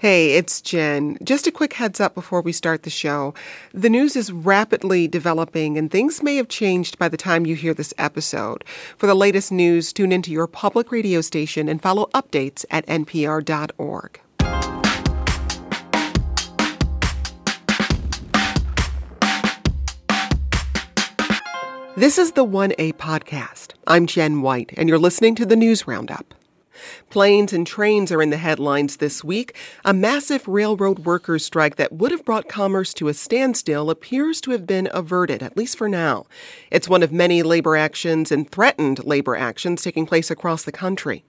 Hey, it's Jen. Just a quick heads up before we start the show. The news is rapidly developing and things may have changed by the time you hear this episode. For the latest news, tune into your public radio station and follow updates at npr.org. This is the 1A podcast. I'm Jen White, and you're listening to the News Roundup. Planes and trains are in the headlines this week. A massive railroad workers' strike that would have brought commerce to a standstill appears to have been averted, at least for now. It's one of many labor actions and threatened labor actions taking place across the country.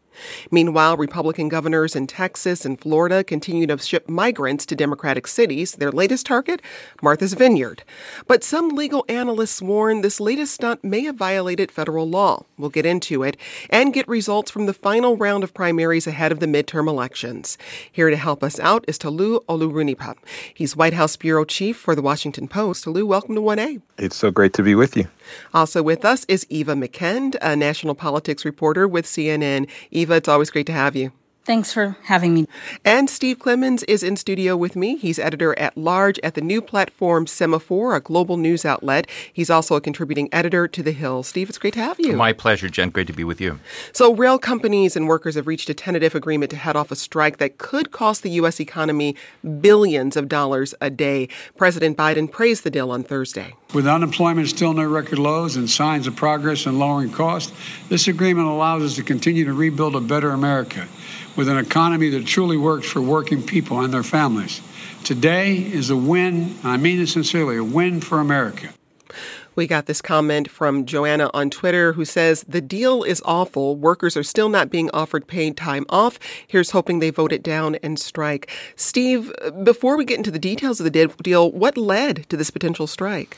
Meanwhile, Republican governors in Texas and Florida continue to ship migrants to Democratic cities. Their latest target? Martha's Vineyard. But some legal analysts warn this latest stunt may have violated federal law. We'll get into it and get results from the final round of primaries ahead of the midterm elections. Here to help us out is Tolu Olorunnipa. He's White House bureau chief for the Washington Post. Talu, welcome to 1A. It's so great to be with you. Also with us is Eva McKend, a national politics reporter with CNN. Eva, it's always great to have you. Thanks for having me. And Steve Clemons is in studio with me. He's editor at large at the new platform Semafor, a global news outlet. He's also a contributing editor to The Hill. Steve, it's great to have you. My pleasure, Jen. Great to be with you. So, rail companies and workers have reached a tentative agreement to head off a strike that could cost the U.S. economy billions of dollars a day. President Biden praised the deal on Thursday. With unemployment still near record lows and signs of progress in lowering costs, this agreement allows us to continue to rebuild a better America with an economy that truly works for working people and their families. Today is a win, I mean it sincerely, a win for America. We got this comment from Joanna on Twitter who says, The deal is awful. Workers are still not being offered paid time off. Here's hoping they vote it down and strike. Steve, before we get into the details of the deal, what led to this potential strike?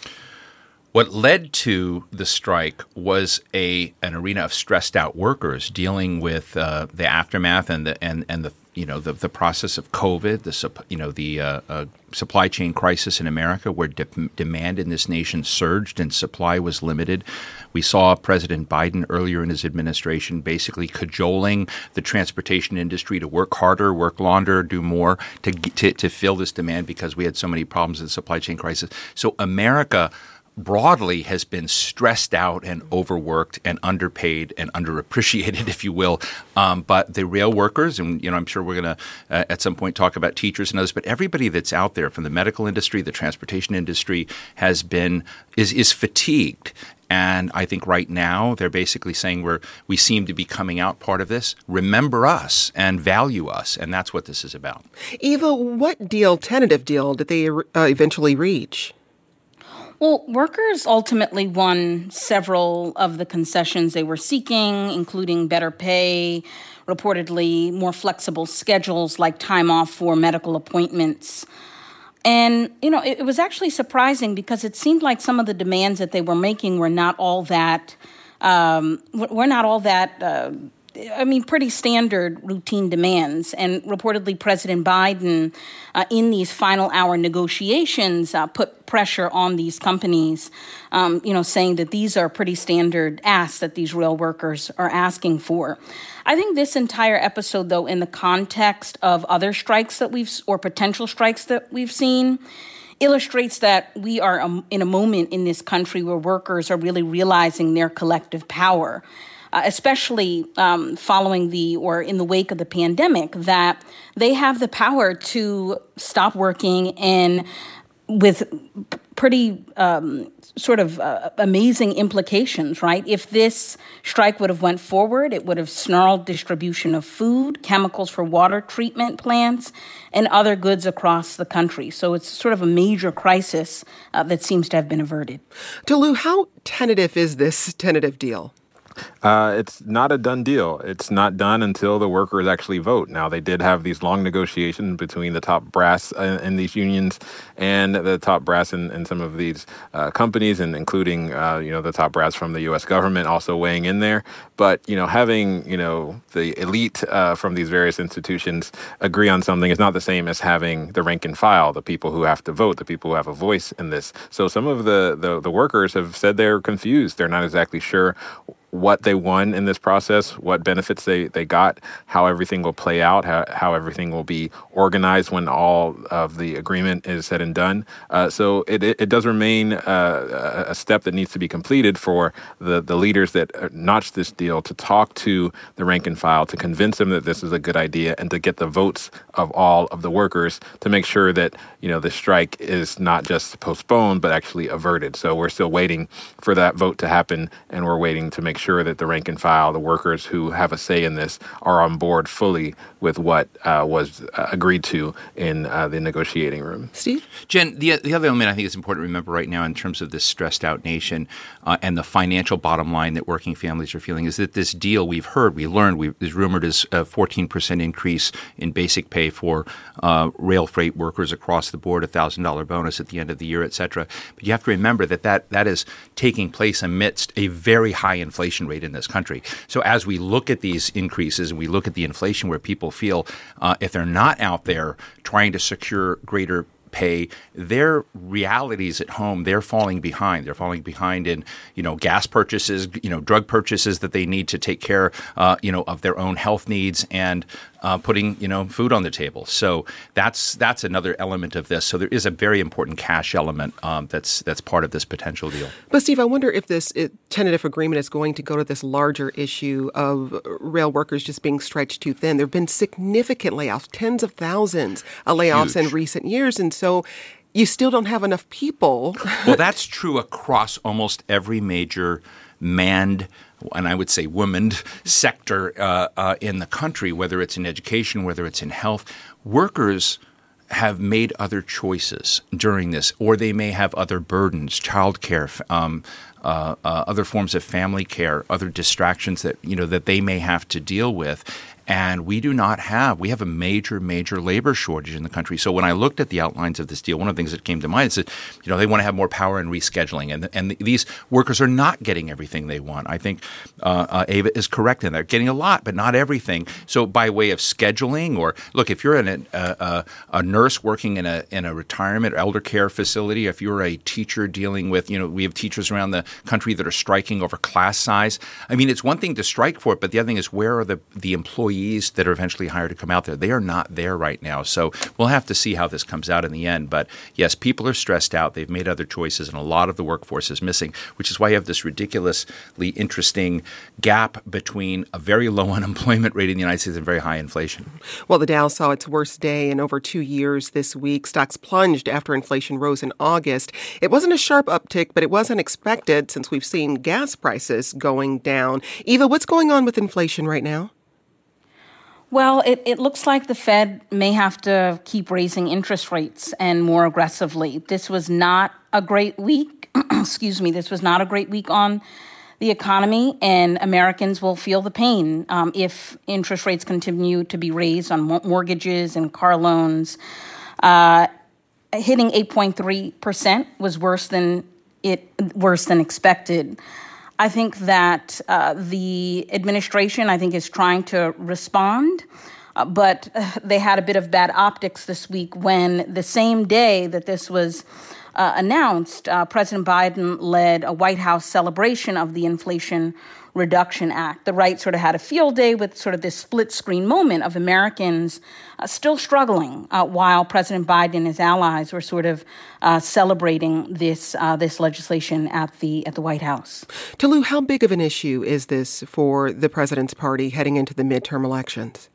What led to the strike was a an arena of stressed out workers dealing with uh, the aftermath and the and, and the you know the, the process of COVID, the you know the uh, uh, supply chain crisis in America, where de- demand in this nation surged and supply was limited. We saw President Biden earlier in his administration basically cajoling the transportation industry to work harder, work longer, do more to to, to fill this demand because we had so many problems in the supply chain crisis. So America broadly has been stressed out and overworked and underpaid and underappreciated, if you will. Um, but the rail workers, and you know, I'm sure we're going to uh, at some point talk about teachers and others, but everybody that's out there from the medical industry, the transportation industry, has been is is fatigued. And I think right now they're basically saying we're we seem to be coming out part of this. Remember us and value us, and that's what this is about. Eva, what deal, tentative deal, did they uh, eventually reach? Well, workers ultimately won several of the concessions they were seeking, including better pay, reportedly more flexible schedules like time off for medical appointments. And, you know, it, it, was actually surprising because it seemed like some of the demands that they were making were not all that, um, were not all that. Uh, I mean, pretty standard routine demands. And reportedly, President Biden, uh, in these final hour negotiations, uh, put pressure on these companies, um, you know, saying that these are pretty standard asks that these rail workers are asking for. I think this entire episode, though, in the context of other strikes that we've, or potential strikes that we've seen, illustrates that we are um, in a moment in this country where workers are really realizing their collective power uh, especially um, following the or in the wake of the pandemic, that they have the power to stop working and with pretty um, sort of uh, amazing implications, right? If this strike would have went forward, it would have snarled distribution of food, chemicals for water treatment plants, and other goods across the country. So it's sort of a major crisis uh, that seems to have been averted. Tolu, how tentative is this tentative deal? Uh, it's not a done deal. It's not done until the workers actually vote. Now, they did have these long negotiations between the top brass in, in these unions and the top brass in, in some of these uh, companies, and including uh, you know the top brass from the U.S. government also weighing in there. But you know, having you know the elite uh, from these various institutions agree on something is not the same as having the rank and file, the people who have to vote, the people who have a voice in this. So some of the the, the workers have said they're confused. They're not exactly sure what they won in this process, what benefits they, they got, how everything will play out, how, how everything will be organized when all of the agreement is said and done. Uh, so it, it, does remain uh, a step that needs to be completed for the, the leaders that uh, notched this deal to talk to the rank and file, to convince them that this is a good idea, and to get the votes of all of the workers to make sure that you know the strike is not just postponed but actually averted. So we're still waiting for that vote to happen, and we're waiting to make sure that the rank and file, the workers who have a say in this, are on board fully with what uh, was uh, agreed to in uh, the negotiating room. Steve? Jen, the, the other element I think is important to remember right now in terms of this stressed out nation uh, and the financial bottom line that working families are feeling is that this deal we've heard, we learned, we is rumored as a 14% increase in basic pay for uh, rail freight workers across the board, a $1,000 bonus at the end of the year, et cetera. But you have to remember that that, that is taking place amidst a very high inflation rate in this country. So as we look at these increases and we look at the inflation where people feel uh, if they're not out there trying to secure greater pay their realities at home they're falling behind they're falling behind in you know gas purchases you know drug purchases that they need to take care uh, you know of their own health needs and uh, putting you know food on the table. So that's that's another element of this. So there is a very important cash element um, that's that's part of this potential deal. But Steve, I wonder if this it, tentative agreement is going to go to this larger issue of rail workers just being stretched too thin. There have been significant layoffs, tens of thousands of layoffs Huge. in recent years, and so you still don't have enough people. well, that's true across almost every major manned and I would say womaned sector uh, uh, in the country, whether it's in education, whether it's in health, workers have made other choices during this, or they may have other burdens, childcare, um, uh, uh, other forms of family care, other distractions that you know that they may have to deal with, and we do not have, we have a major, major labor shortage in the country. So when I looked at the outlines of this deal, one of the things that came to mind is that, you know, they want to have more power in rescheduling. And, and these workers are not getting everything they want. I think uh, uh, Ava is correct in that. Getting a lot, but not everything. So by way of scheduling or, look, if you're in a, a, a nurse working in a, in a retirement or elder care facility, if you're a teacher dealing with, you know, we have teachers around the country that are striking over class size. I mean, it's one thing to strike for it, but the other thing is where are the, the employees employees that are eventually hired to come out there. They are not there right now. So we'll have to see how this comes out in the end. But yes, people are stressed out. They've made other choices, and a lot of the workforce is missing, which is why you have this ridiculously interesting gap between a very low unemployment rate in the United States and very high inflation. Well, the Dow saw its worst day in over two years this week. Stocks plunged after inflation rose in August. It wasn't a sharp uptick, but it was unexpected since we've seen gas prices going down. Eva, what's going on with inflation right now? Well, it, it looks like the Fed may have to keep raising interest rates and more aggressively. This was not a great week. Excuse me. This was not a great week on the economy, and Americans will feel the pain um, if interest rates continue to be raised on mortgages and car loans. Uh, hitting 8.3% was worse than it worse than expected. I think that uh, the administration, I think, is trying to respond. Uh, but uh, they had a bit of bad optics this week when the same day that this was uh, announced, uh, President Biden led a White House celebration of the Inflation Reduction Act. The right sort of had a field day with sort of this split screen moment of Americans uh, still struggling uh, while President Biden and his allies were sort of uh, celebrating this uh, this legislation at the at the White House. Tolu, how big of an issue is this for the president's party heading into the midterm elections?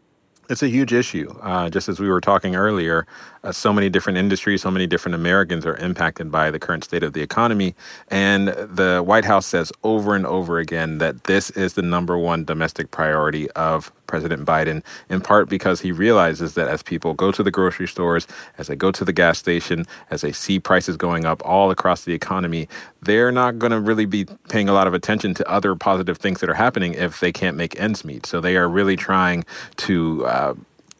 It's a huge issue. Uh, just as we were talking earlier, uh, so many different industries, so many different Americans are impacted by the current state of the economy. And the White House says over and over again that this is the number one domestic priority of President Biden, in part because he realizes that as people go to the grocery stores, as they go to the gas station, as they see prices going up all across the economy, they're not going to really be paying a lot of attention to other positive things that are happening if they can't make ends meet. So they are really trying to uh,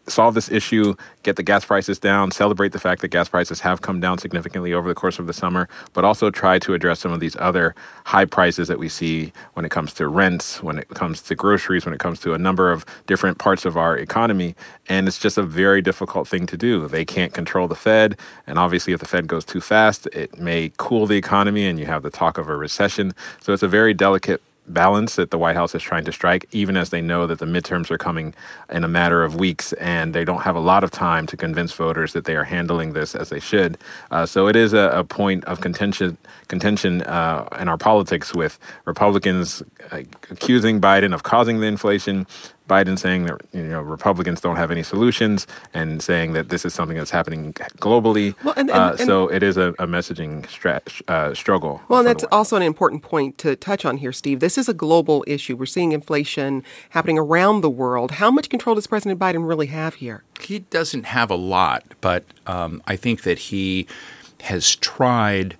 solve this issue, get the gas prices down, celebrate the fact that gas prices have come down significantly over the course of the summer, but also try to address some of these other high prices that we see when it comes to rents, when it comes to groceries, when it comes to a number of different parts of our economy. And it's just a very difficult thing to do. They can't control the Fed. And obviously, if the Fed goes too fast, it may cool the economy and you have the talk of a recession. So it's a very delicate balance that the White House is trying to strike, even as they know that the midterms are coming in a matter of weeks and they don't have a lot of time to convince voters that they are handling this as they should. Uh, so it is a, a, point of contention contention uh, in our politics with Republicans uh, accusing Biden of causing the inflation, Biden saying that you know Republicans don't have any solutions and saying that this is something that's happening globally. Well, and, and, uh, and so it is a, a messaging stra- uh, struggle. Well, and that's also an important point to touch on here, Steve. This is a global issue. We're seeing inflation happening around the world. How much control does President Biden really have here? He doesn't have a lot, but um, I think that he has tried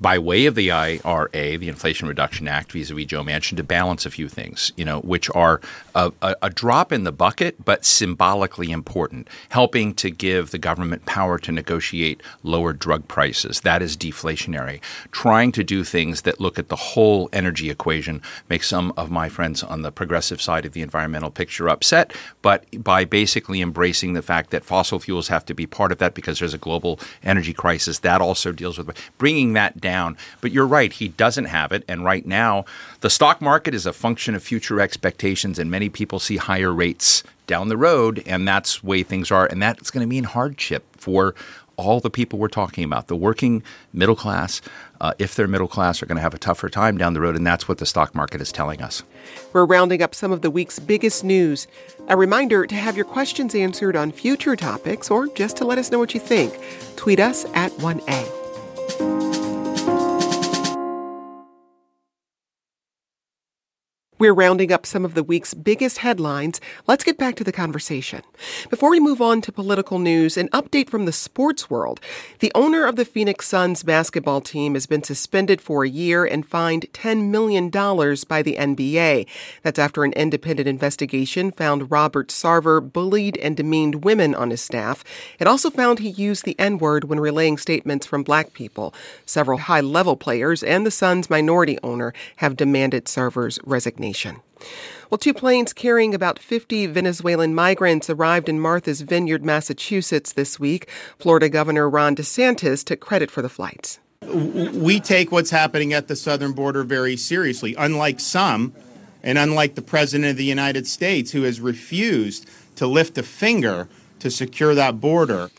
by way of the IRA, the Inflation Reduction Act, vis-a-vis Joe Manchin, to balance a few things, you know, which are a, a, a, drop in the bucket, but symbolically important, helping to give the government power to negotiate lower drug prices. That is deflationary. Trying to do things that look at the whole energy equation makes some of my friends on the progressive side of the environmental picture upset, but by basically embracing the fact that fossil fuels have to be part of that because there's a global energy crisis, that also deals with bringing that down. But you're right, he doesn't have it. And right now, the stock market is a function of future expectations, and many people see higher rates down the road, and that's the way things are. And that's going to mean hardship for all the people we're talking about. The working middle class, uh, if they're middle class, are going to have a tougher time down the road, and that's what the stock market is telling us. We're rounding up some of the week's biggest news. A reminder to have your questions answered on future topics or just to let us know what you think. Tweet us at 1A. We're rounding up some of the week's biggest headlines. Let's get back to the conversation. Before we move on to political news, an update from the sports world. The owner of the Phoenix Suns basketball team has been suspended for a year and fined $10 million by the NBA. That's after an independent investigation found Robert Sarver bullied and demeaned women on his staff. It also found he used the N word when relaying statements from black people. Several high level players and the Suns' minority owner have demanded Sarver's resignation nation. Well, two planes carrying about 50 Venezuelan migrants arrived in Martha's Vineyard, Massachusetts this week. Florida Governor Ron DeSantis took credit for the flights. We take what's happening at the southern border very seriously, unlike some, and unlike the President of the United States, who has refused to lift a finger to secure that border.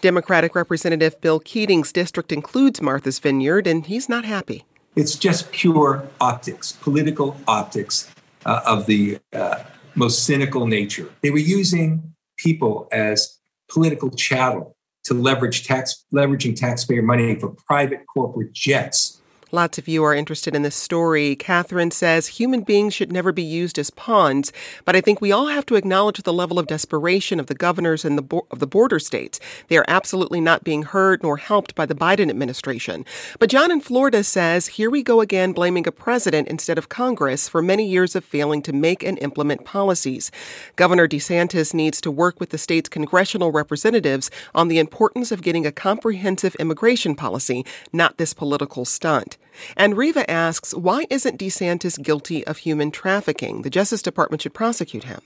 Democratic Representative Bill Keating's district includes Martha's Vineyard, and he's not happy. It's just pure optics, political optics uh, of the uh, most cynical nature. They were using people as political chattel to leverage tax, leveraging taxpayer money for private corporate jets Lots of you are interested in this story. Catherine says human beings should never be used as pawns, but I think we all have to acknowledge the level of desperation of the governors and the bo- of the border states. They are absolutely not being heard nor helped by the Biden administration. But John in Florida says here we go again blaming a president instead of Congress for many years of failing to make and implement policies. Governor DeSantis needs to work with the state's congressional representatives on the importance of getting a comprehensive immigration policy, not this political stunt. And Riva asks, why isn't DeSantis guilty of human trafficking? The Justice Department should prosecute him.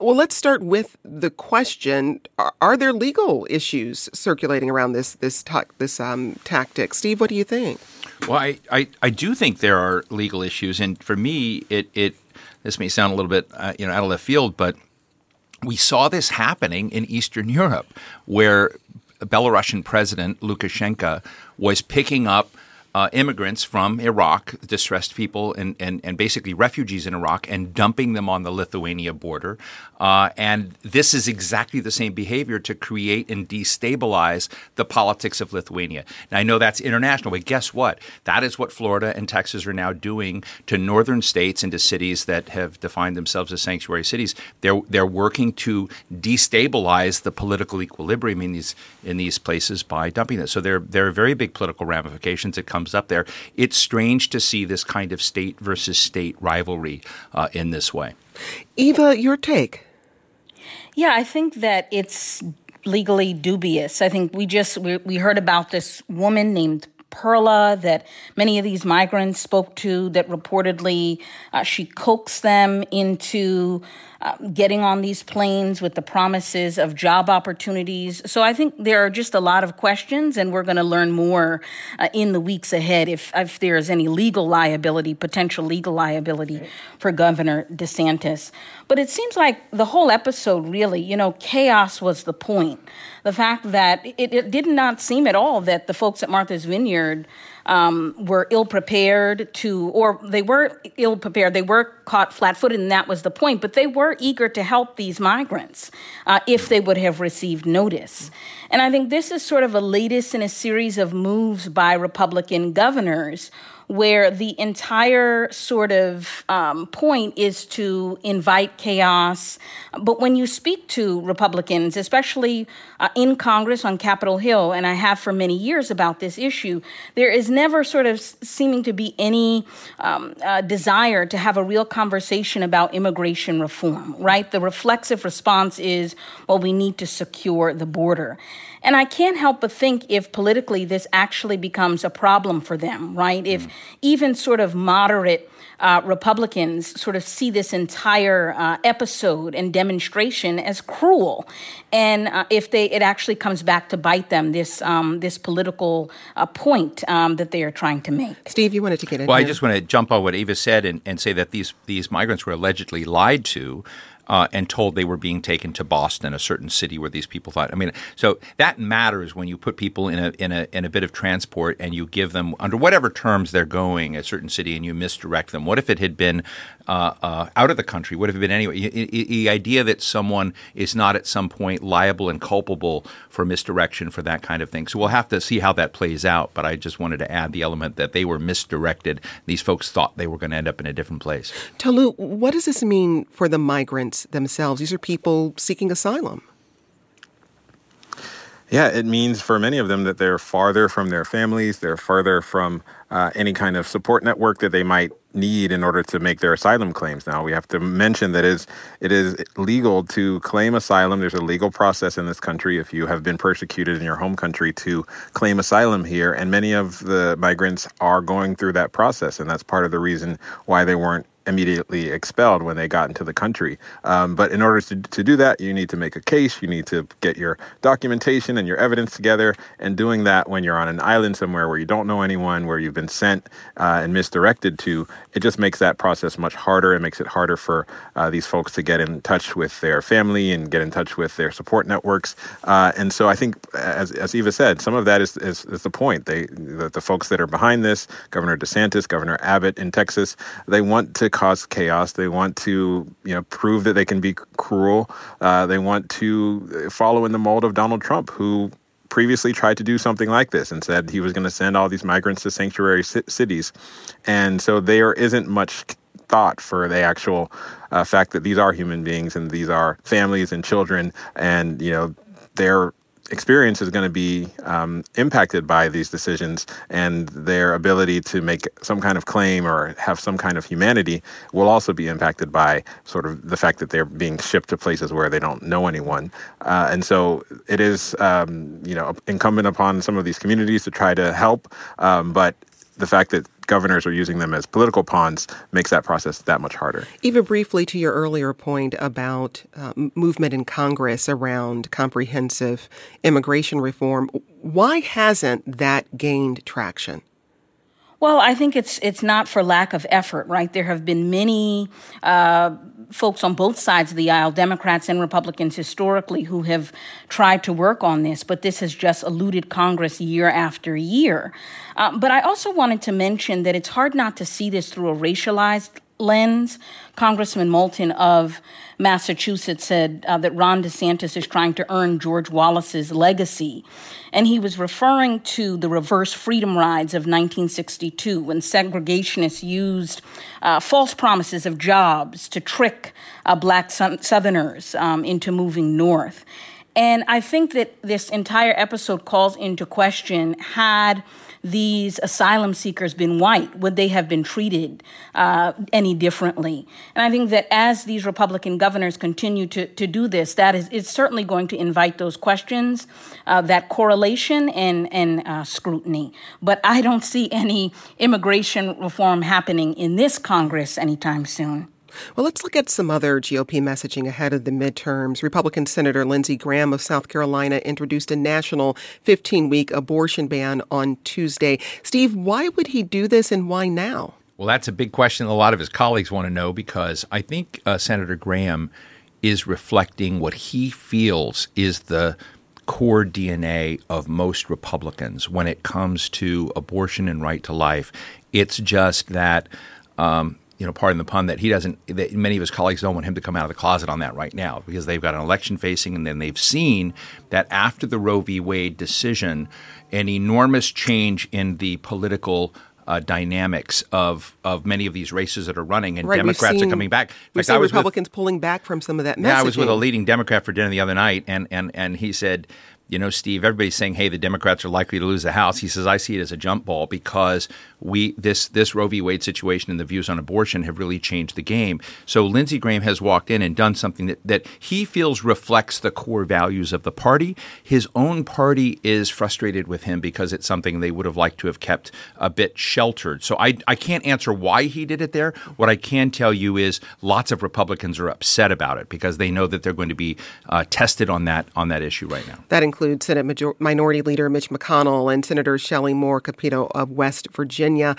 Well, let's start with the question: Are, are there legal issues circulating around this this ta- this um, tactic? Steve, what do you think? Well, I, I, I do think there are legal issues, and for me, it it this may sound a little bit uh, you know out of left field, but we saw this happening in Eastern Europe, where Belarusian President Lukashenko was picking up uh, immigrants from Iraq, distressed people, and, and, and basically refugees in Iraq, and dumping them on the Lithuania border. Uh, and this is exactly the same behavior to create and destabilize the politics of Lithuania. Now, I know that's international, but guess what? That is what Florida and Texas are now doing to northern states and to cities that have defined themselves as sanctuary cities. They're, they're working to destabilize the political equilibrium in these, in these places by dumping this. So there, there are very big political ramifications that comes up there. It's strange to see this kind of state versus state rivalry uh, in this way. Eva, your take? Yeah, I think that it's legally dubious. I think we just we, we heard about this woman named Perla that many of these migrants spoke to, that reportedly uh, she coaxed them into uh, getting on these planes with the promises of job opportunities. So I think there are just a lot of questions, and we're going to learn more uh, in the weeks ahead if, if there is any legal liability, potential legal liability for Governor DeSantis. But it seems like the whole episode really, you know, chaos was the point. The fact that it, it did not seem at all that the folks at Martha's Vineyard um, were ill prepared to, or they were ill prepared. They were caught flat footed, and that was the point. But they were eager to help these migrants uh, if they would have received notice. And I think this is sort of a latest in a series of moves by Republican governors where the entire sort of um, point is to invite chaos. But when you speak to Republicans, especially uh, in Congress on Capitol Hill, and I have for many years about this issue, there is never sort of seeming to be any um, uh, desire to have a real conversation about immigration reform, right? The reflexive response is, well, we need to secure the border. And I can't help but think if politically this actually becomes a problem for them, right? If mm. even sort of moderate uh, Republicans sort of see this entire uh, episode and demonstration as cruel, and uh, if they it actually comes back to bite them this um, this political uh, point um, that they are trying to make. Steve, you wanted to get in. Well, here. I just want to jump on what Eva said and, and say that these these migrants were allegedly lied to uh, and told they were being taken to Boston, a certain city where these people thought. I mean, so that matters when you put people in a in a in a bit of transport and you give them under whatever terms they're going a certain city and you misdirect them. What if it had been uh, uh, out of the country? What if it been anyway? The idea that someone is not at some point liable and culpable for misdirection for that kind of thing. So we'll have to see how that plays out. But I just wanted to add the element that they were misdirected. These folks thought they were going to end up in a different place. Tolu, what does this mean for the migrants? Themselves. These are people seeking asylum. Yeah, it means for many of them that they're farther from their families, they're farther from uh, any kind of support network that they might need in order to make their asylum claims. Now, we have to mention that is it is legal to claim asylum. There's a legal process in this country if you have been persecuted in your home country to claim asylum here, and many of the migrants are going through that process, and that's part of the reason why they weren't immediately expelled when they got into the country. Um, but in order to, to do that, you need to make a case, you need to get your documentation and your evidence together. And doing that when you're on an island somewhere where you don't know anyone, where you've been sent uh, and misdirected to, it just makes that process much harder. It makes it harder for uh, these folks to get in touch with their family and get in touch with their support networks. Uh, and so I think, as, as Eva said, some of that is, is, is the point. They, the, the folks that are behind this, Governor DeSantis, Governor Abbott in Texas, they want to cause chaos. They want to, you know, prove that they can be cruel. Uh, they want to follow in the mold of Donald Trump, who previously tried to do something like this and said he was going to send all these migrants to sanctuary c- cities. And so there isn't much thought for the actual uh, fact that these are human beings and these are families and children and you know they're experience is going to be um, impacted by these decisions, and their ability to make some kind of claim or have some kind of humanity will also be impacted by sort of the fact that they're being shipped to places where they don't know anyone. Uh, and so it is, um, you know, incumbent upon some of these communities to try to help, um, but the fact that governors are using them as political pawns makes that process that much harder. Even briefly to your earlier point about uh, movement in Congress around comprehensive immigration reform, why hasn't that gained traction? Well, I think it's it's not for lack of effort, right? There have been many uh, folks on both sides of the aisle, Democrats and Republicans historically, who have tried to work on this, but this has just eluded Congress year after year. Uh, but I also wanted to mention that it's hard not to see this through a racialized lens. Congressman Moulton of Massachusetts said uh, that Ron DeSantis is trying to earn George Wallace's legacy. And he was referring to the reverse freedom rides of 1962 when segregationists used uh, false promises of jobs to trick uh, black Southerners um, into moving north. And I think that this entire episode calls into question had these asylum seekers been white, would they have been treated uh, any differently? And I think that as these Republican governors continue to, to do this, that is it's certainly going to invite those questions, uh, that correlation and, and uh, scrutiny. But I don't see any immigration reform happening in this Congress anytime soon. Well, let's look at some other GOP messaging ahead of the midterms. Republican Senator Lindsey Graham of South Carolina introduced a national 15 week abortion ban on Tuesday. Steve, why would he do this and why now? Well, that's a big question a lot of his colleagues want to know because I think uh, Senator Graham is reflecting what he feels is the core DNA of most Republicans when it comes to abortion and right to life. It's just that um, you know, pardon the pun, that he doesn't, that many of his colleagues don't want him to come out of the closet on that right now because they've got an election facing and then they've seen that after the Roe v. Wade decision, an enormous change in the political uh, dynamics of of many of these races that are running, and right, Democrats seen, are coming back. We've seen Republicans with, pulling back from some of that messaging. Yeah, I was with a leading Democrat for dinner the other night, and and and he said, you know, Steve, everybody's saying, hey, the Democrats are likely to lose the House. He says, I see it as a jump ball because we this this Roe v. Wade situation and the views on abortion have really changed the game. So Lindsey Graham has walked in and done something that, that he feels reflects the core values of the party. His own party is frustrated with him because it's something they would have liked to have kept a bit sheltered. So I, I can't answer why he did it there. What I can tell you is lots of Republicans are upset about it because they know that they're going to be uh, tested on that on that issue right now. That includes Senate Major- Minority Leader Mitch McConnell and Senator Shelley Moore Capito of West Virginia.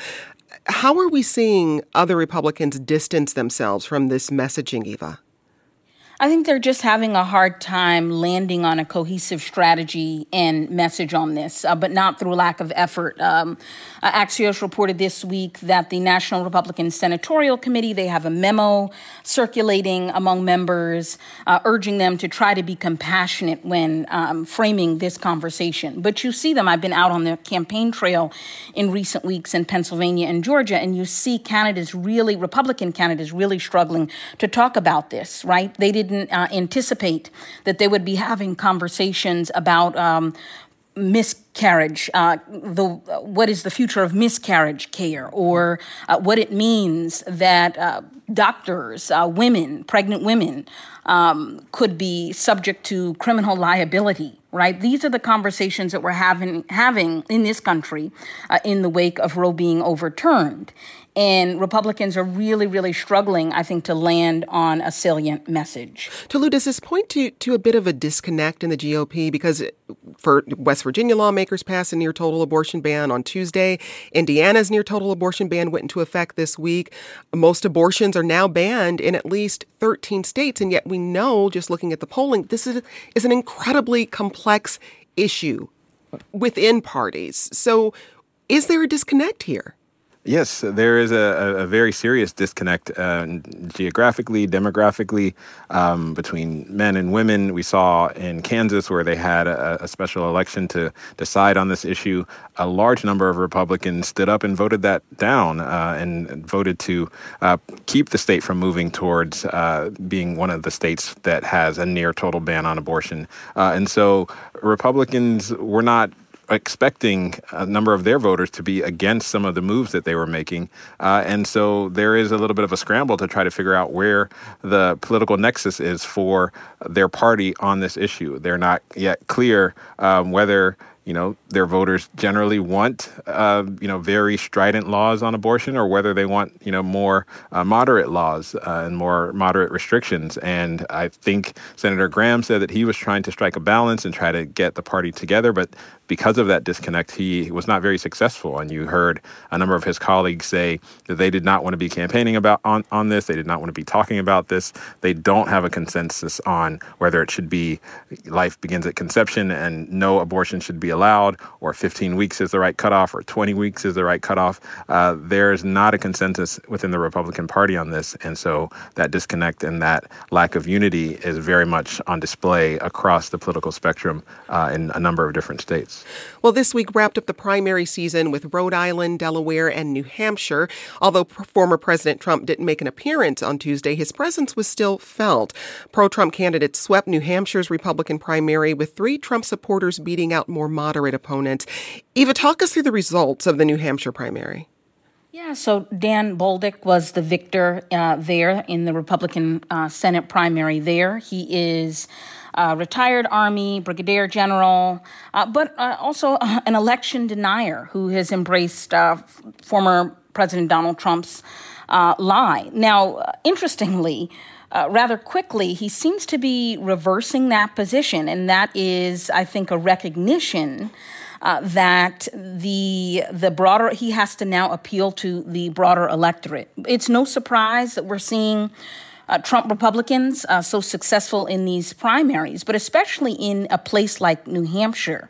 How are we seeing other Republicans distance themselves from this messaging, Eva? I think they're just having a hard time landing on a cohesive strategy and message on this, uh, but not through lack of effort. Um, uh, Axios reported this week that the National Republican Senatorial Committee they have a memo circulating among members, uh, urging them to try to be compassionate when um, framing this conversation. But you see them. I've been out on the campaign trail in recent weeks in Pennsylvania and Georgia, and you see candidates really, Republican candidates, really struggling to talk about this. Right? They did didn't uh, anticipate that they would be having conversations about um, miscarriage, uh, the what is the future of miscarriage care, or uh, what it means that uh, doctors, uh, women, pregnant women, um, could be subject to criminal liability. Right, these are the conversations that we're having having in this country uh, in the wake of Roe being overturned. And Republicans are really, really struggling, I think, to land on a salient message. Tolu, does this point to, to a bit of a disconnect in the GOP? Because for West Virginia lawmakers passed a near total abortion ban on Tuesday. Indiana's near total abortion ban went into effect this week. Most abortions are now banned in at least 13 states. And yet we know, just looking at the polling, this is, is an incredibly complex issue within parties. So is there a disconnect here? Yes, there is a, a very serious disconnect uh, geographically, demographically, um, between men and women. We saw in Kansas, where they had a, a, special election to decide on this issue, a large number of Republicans stood up and voted that down uh, and voted to uh, keep the state from moving towards uh, being one of the states that has a near total ban on abortion. Uh, and so Republicans were not expecting a number of their voters to be against some of the moves that they were making. Uh, and so there is a little bit of a scramble to try to figure out where the political nexus is for their party on this issue. They're not yet clear um, whether you know, their voters generally want, uh, you know, very strident laws on abortion or whether they want, you know, more uh, moderate laws uh, and more moderate restrictions. And I think Senator Graham said that he was trying to strike a balance and try to get the party together. But because of that disconnect, he was not very successful. And you heard a number of his colleagues say that they did not want to be campaigning about on, on this. They did not want to be talking about this. They don't have a consensus on whether it should be life begins at conception and no abortion should be allowed, or 15 weeks is the right cutoff, or 20 weeks is the right cutoff. Uh, there's not a consensus within the Republican Party on this, and so that disconnect and that lack of unity is very much on display across the political spectrum uh, in a number of different states. Well, this week wrapped up the primary season with Rhode Island, Delaware, and New Hampshire. Although former President Trump didn't make an appearance on Tuesday, his presence was still felt. Pro Trump candidates swept New Hampshire's Republican primary with three Trump supporters beating out more moderate opponents. Eva, talk us through the results of the New Hampshire primary. Yeah, so Dan Bolduc was the victor uh, there in the Republican uh, Senate primary there. He is a retired Army brigadier general, uh, but uh, also an election denier who has embraced uh, former President Donald Trump's uh, lie. Now, interestingly, uh, rather quickly, he seems to be reversing that position, and that is, I think, a recognition uh, that the the broader he has to now appeal to the broader electorate. It's no surprise that we're seeing. Uh, Trump Republicans uh, so successful in these primaries, but especially in a place like New Hampshire,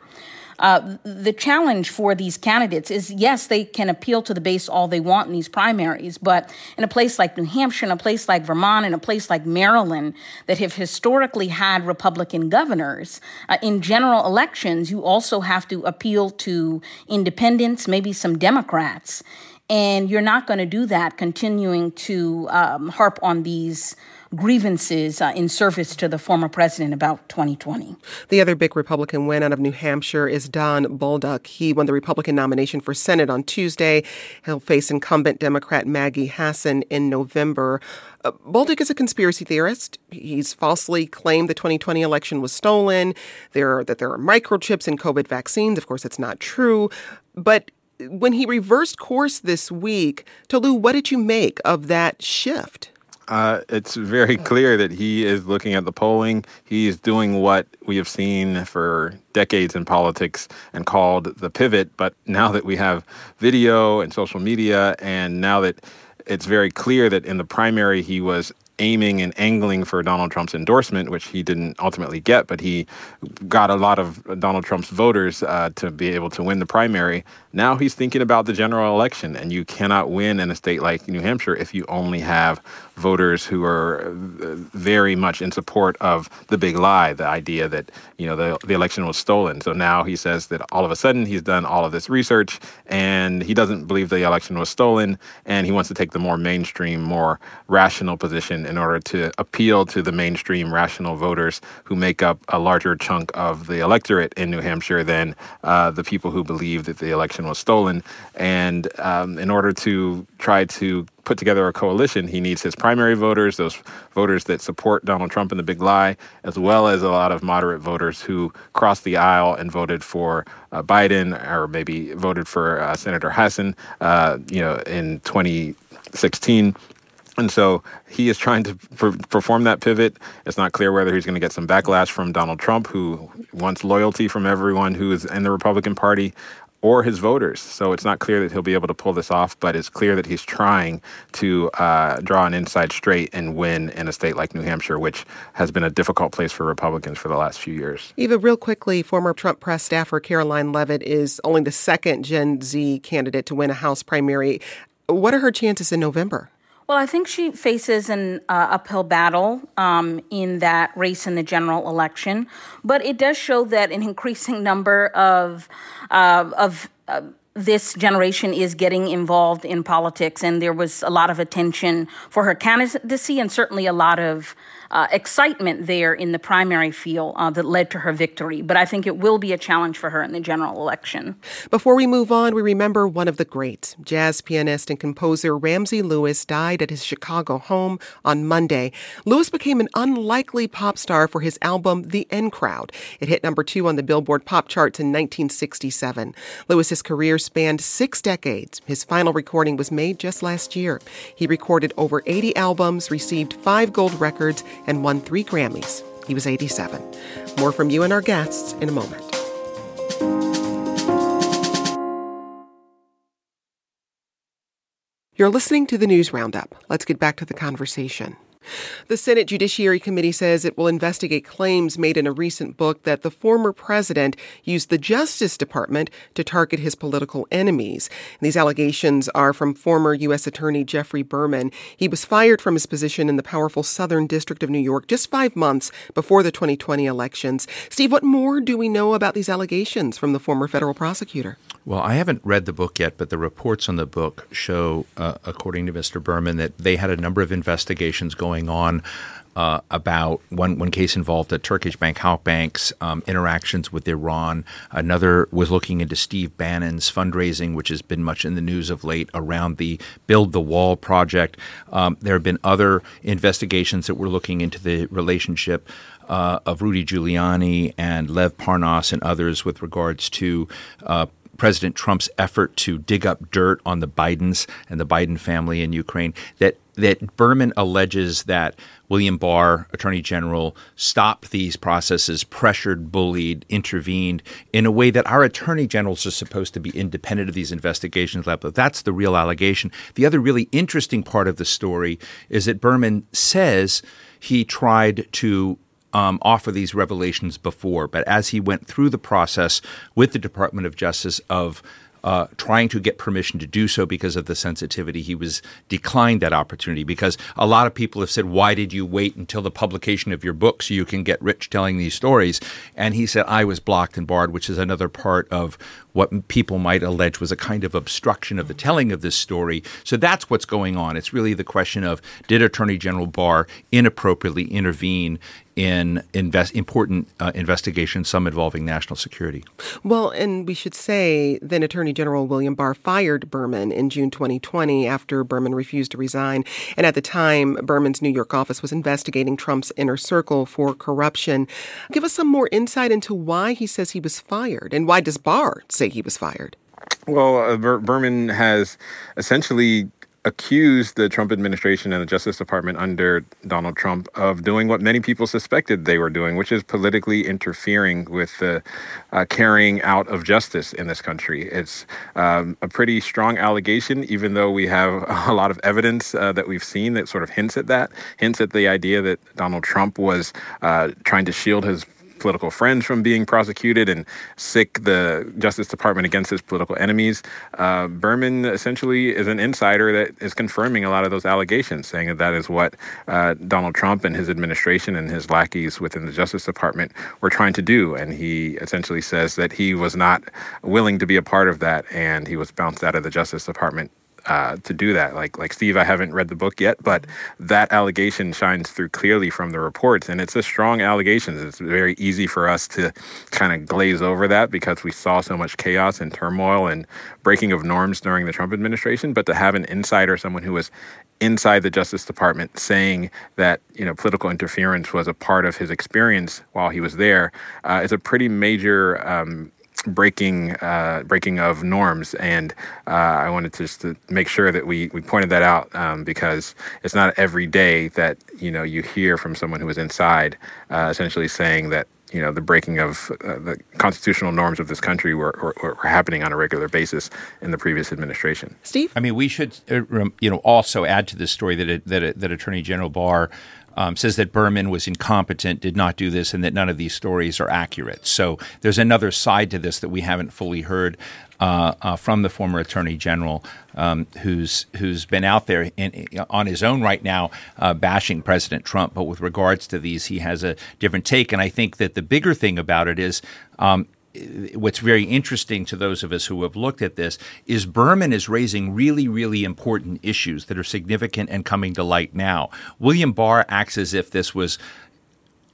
uh, the challenge for these candidates is yes, they can appeal to the base all they want in these primaries, but in a place like New Hampshire, in a place like Vermont, in a place like Maryland, that have historically had Republican governors, uh, in general elections, you also have to appeal to independents, maybe some Democrats. And you're not going to do that continuing to um, harp on these grievances uh, in service to the former president about 2020. The other big Republican win out of New Hampshire is Don Bolduc. He won the Republican nomination for Senate on Tuesday. He'll face incumbent Democrat Maggie Hassan in November. Uh, Bolduc is a conspiracy theorist. He's falsely claimed the 2020 election was stolen, there that there are microchips in COVID vaccines. Of course, it's not true. But when he reversed course this week, Tolu, what did you make of that shift? Uh, it's very clear that he is looking at the polling. He's doing what we have seen for decades in politics and called the pivot. But now that we have video and social media, and now that it's very clear that in the primary he was aiming and angling for Donald Trump's endorsement, which he didn't ultimately get, but he got a lot of Donald Trump's voters uh, to be able to win the primary. Now he's thinking about the general election, and you cannot win in a state like New Hampshire if you only have voters who are uh, very much in support of the big lie, the idea that you know the the election was stolen. So now he says that all of a sudden he's done all of this research and he doesn't believe the election was stolen, and he wants to take the more mainstream, more rational position in order to appeal to the mainstream rational voters who make up a larger chunk of the electorate in New Hampshire than uh, the people who believe that the election was stolen. And um, in order to try to put together a coalition, he needs his primary voters, those voters that support Donald Trump and the big lie, as well as a lot of moderate voters who crossed the aisle and voted for uh, Biden or maybe voted for uh, Senator Hassan, uh, you know, in 2016. And so he is trying to per- perform that pivot. It's not clear whether he's going to get some backlash from Donald Trump, who wants loyalty from everyone who is in the Republican Party, or his voters. So it's not clear that he'll be able to pull this off, but it's clear that he's trying to uh, draw an inside straight and win in a state like New Hampshire, which has been a difficult place for Republicans for the last few years. Eva, real quickly, former Trump press staffer Karoline Leavitt is only the second Gen Z candidate to win a House primary. What are her chances in November? Well, I think she faces an uh, uphill battle um, in that race in the general election, but it does show that an increasing number of uh, of uh, this generation is getting involved in politics, and there was a lot of attention for her candidacy, and certainly a lot of uh, excitement there in the primary field uh, that led to her victory. But I think it will be a challenge for her in the general election. Before we move on, we remember one of the greats. Jazz pianist and composer Ramsey Lewis died at his Chicago home on Monday. Lewis became an unlikely pop star for his album The In Crowd. It hit number two on the Billboard pop charts in 1967. Lewis's career spanned six decades. His final recording was made just last year. He recorded over 80 albums, received five gold records, and won three Grammys. He was 87. More from you and our guests in a moment. You're listening to the News Roundup. Let's get back to the conversation. The Senate Judiciary Committee says it will investigate claims made in a recent book that the former president used the Justice Department to target his political enemies. These allegations are from former U.S. Attorney Geoffrey Berman. He was fired from his position in the powerful Southern District of New York just five months before the 2020 elections. Steve, what more do we know about these allegations from the former federal prosecutor? Well, I haven't read the book yet, but the reports on the book show, uh, according to Mr. Berman, that they had a number of investigations going on uh, about one, one case involved the Turkish bank, Halkbank's um, interactions with Iran. Another was looking into Steve Bannon's fundraising, which has been much in the news of late around the Build the Wall project. Um, there have been other investigations that were looking into the relationship uh, of Rudy Giuliani and Lev Parnas and others with regards to uh, President Trump's effort to dig up dirt on the Bidens and the Biden family in Ukraine. That that Berman alleges that William Barr, Attorney General, stopped these processes, pressured, bullied, intervened in a way that our attorney generals are supposed to be independent of these investigations. That's the real allegation. The other really interesting part of the story is that Berman says he tried to um, offer these revelations before, but as he went through the process with the Department of Justice of uh, trying to get permission to do so because of the sensitivity. He was declined that opportunity because a lot of people have said, "Why did you wait until the publication of your book so you can get rich telling these stories?" And he said, "I was blocked and barred," which is another part of what people might allege was a kind of obstruction of the telling of this story. So that's what's going on. It's really the question of did Attorney General Barr inappropriately intervene in invest, important uh, investigations, some involving national security. Well, and we should say then Attorney General William Barr fired Berman in June 2020 after Berman refused to resign. And at the time, Berman's New York office was investigating Trump's inner circle for corruption. Give us some more insight into why he says he was fired and why does Barr say he was fired? Well, uh, Ber- Berman has essentially accused the Trump administration and the Justice Department under Donald Trump of doing what many people suspected they were doing, which is politically interfering with the uh, carrying out of justice in this country. It's um, a pretty strong allegation, even though we have a lot of evidence uh, that we've seen that sort of hints at that, hints at the idea that Donald Trump was uh, trying to shield his political friends from being prosecuted and sic the Justice Department against his political enemies. Uh, Berman essentially is an insider that is confirming a lot of those allegations, saying that that is what uh, Donald Trump and his administration and his lackeys within the Justice Department were trying to do. And he essentially says that he was not willing to be a part of that and he was bounced out of the Justice Department uh, to do that. Like like Steve, I haven't read the book yet, but that allegation shines through clearly from the reports, and it's a strong allegation. It's very easy for us to kind of glaze over that because we saw so much chaos and turmoil and breaking of norms during the Trump administration. But to have an insider, someone who was inside the Justice Department, saying that you know political interference was a part of his experience while he was there, uh, is a pretty major. Um, breaking uh, breaking of norms, and uh, I wanted to just to make sure that we we pointed that out um, because it's not every day that you know you hear from someone who is inside, uh, essentially saying that you know the breaking of uh, the constitutional norms of this country were, were, were, happening on a regular basis in the previous administration. Steve, I mean, we should uh, you know also add to this story that it, that, it, that Attorney General Barr um, says that Berman was incompetent, did not do this, and that none of these stories are accurate. So there's another side to this that we haven't fully heard uh, uh, from the former Attorney General, um, who's who's been out there in, on his own right now, uh, bashing President Trump. But with regards to these, he has a different take. And I think that the bigger thing about it is. Um, what's very interesting to those of us who have looked at this is Berman is raising really, really important issues that are significant and coming to light now. William Barr acts as if this was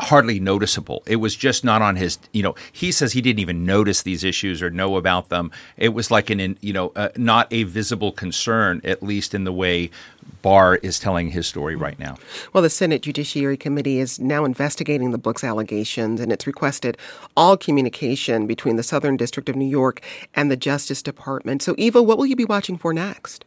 hardly noticeable. It was just not on his, you know, he says he didn't even notice these issues or know about them. It was like an, you know, uh, not a visible concern, at least in the way Barr is telling his story right now. Well, the Senate Judiciary Committee is now investigating the book's allegations, and it's requested all communication between the Southern District of New York and the Justice Department. So, Eva, what will you be watching for next?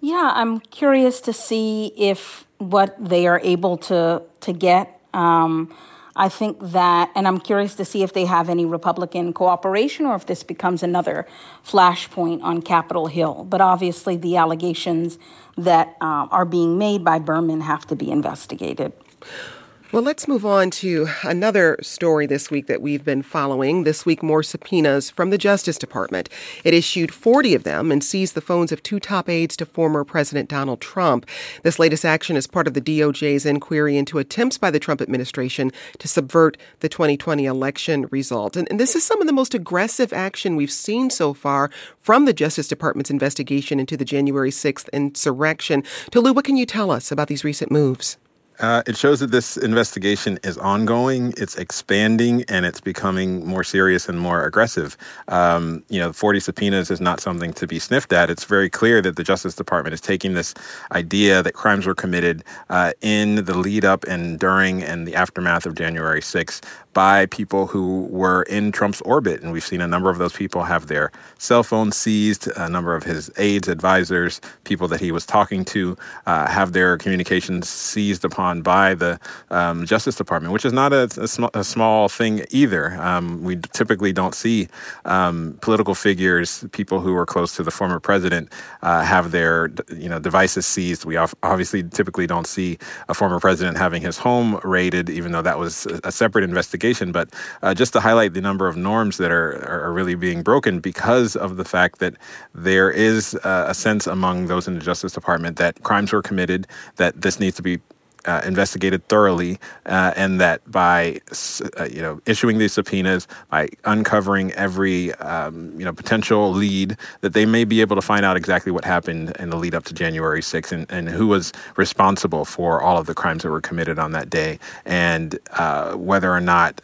Yeah, I'm curious to see if what they are able to to get um, I think that, and I'm curious to see if they have any Republican cooperation or if this becomes another flashpoint on Capitol Hill. But obviously, the allegations that uh, are being made by Berman have to be investigated. Well, let's move on to another story this week that we've been following. This week, more subpoenas from the Justice Department. It issued 40 of them and seized the phones of two top aides to former President Donald Trump. This latest action is part of the DOJ's inquiry into attempts by the Trump administration to subvert the 2020 election result. And, and this is some of the most aggressive action we've seen so far from the Justice Department's investigation into the January 6th insurrection. Tolu, what can you tell us about these recent moves? Uh, it shows that this investigation is ongoing, it's expanding, and it's becoming more serious and more aggressive. Um, you know, 40 subpoenas is not something to be sniffed at. It's very clear that the Justice Department is taking this idea that crimes were committed uh, in the lead up and during and the aftermath of January 6th by people who were in Trump's orbit. And we've seen a number of those people have their cell phones seized, a number of his aides, advisors, people that he was talking to uh, have their communications seized upon by the um, Justice Department, which is not a, a, sm- a small thing either. Um, we typically don't see um, political figures, people who are close to the former president, uh, have their you know devices seized. We obviously typically don't see a former president having his home raided, even though that was a separate investigation education, but uh, just to highlight the number of norms that are, are really being broken because of the fact that there is uh, a sense among those in the Justice Department that crimes were committed, that this needs to be uh, investigated thoroughly, uh, and that by uh, you know issuing these subpoenas, by uncovering every um, you know potential lead, that they may be able to find out exactly what happened in the lead up to January 6th and, and who was responsible for all of the crimes that were committed on that day, and uh, whether or not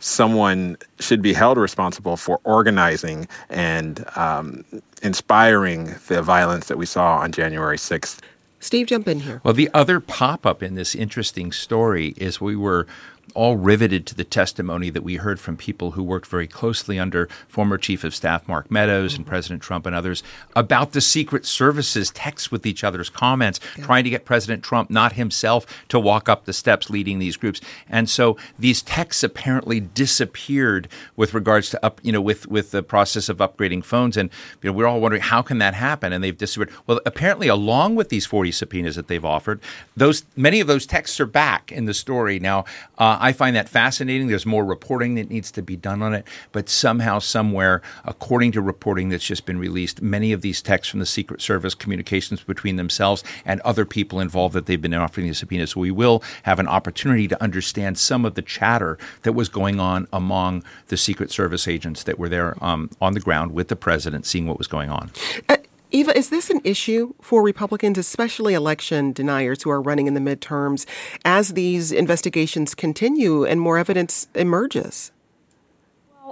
someone should be held responsible for organizing and um, inspiring the violence that we saw on January 6th. Steve, jump in here. Well, the other pop up in this interesting story is we were all riveted to the testimony that we heard from people who worked very closely under former Chief of Staff Mark Meadows and President Trump and others about the Secret Service's texts with each other's comments, yeah. trying to get President Trump, not himself, to walk up the steps leading these groups. And so these texts apparently disappeared with regards to up, you know, with with the process of upgrading phones. And you know, we're all wondering how can that happen? And they've disappeared. Well, apparently, along with these 40 subpoenas that they've offered, those many of those texts are back in the story now. Uh, I find that fascinating. There's more reporting that needs to be done on it, but somehow, somewhere, according to reporting that's just been released, many of these texts from the Secret Service, communications between themselves and other people involved that they've been offering the subpoenas. So we will have an opportunity to understand some of the chatter that was going on among the Secret Service agents that were there um, on the ground with the president, seeing what was going on. Uh, Eva, is this an issue for Republicans, especially election deniers who are running in the midterms, as these investigations continue and more evidence emerges?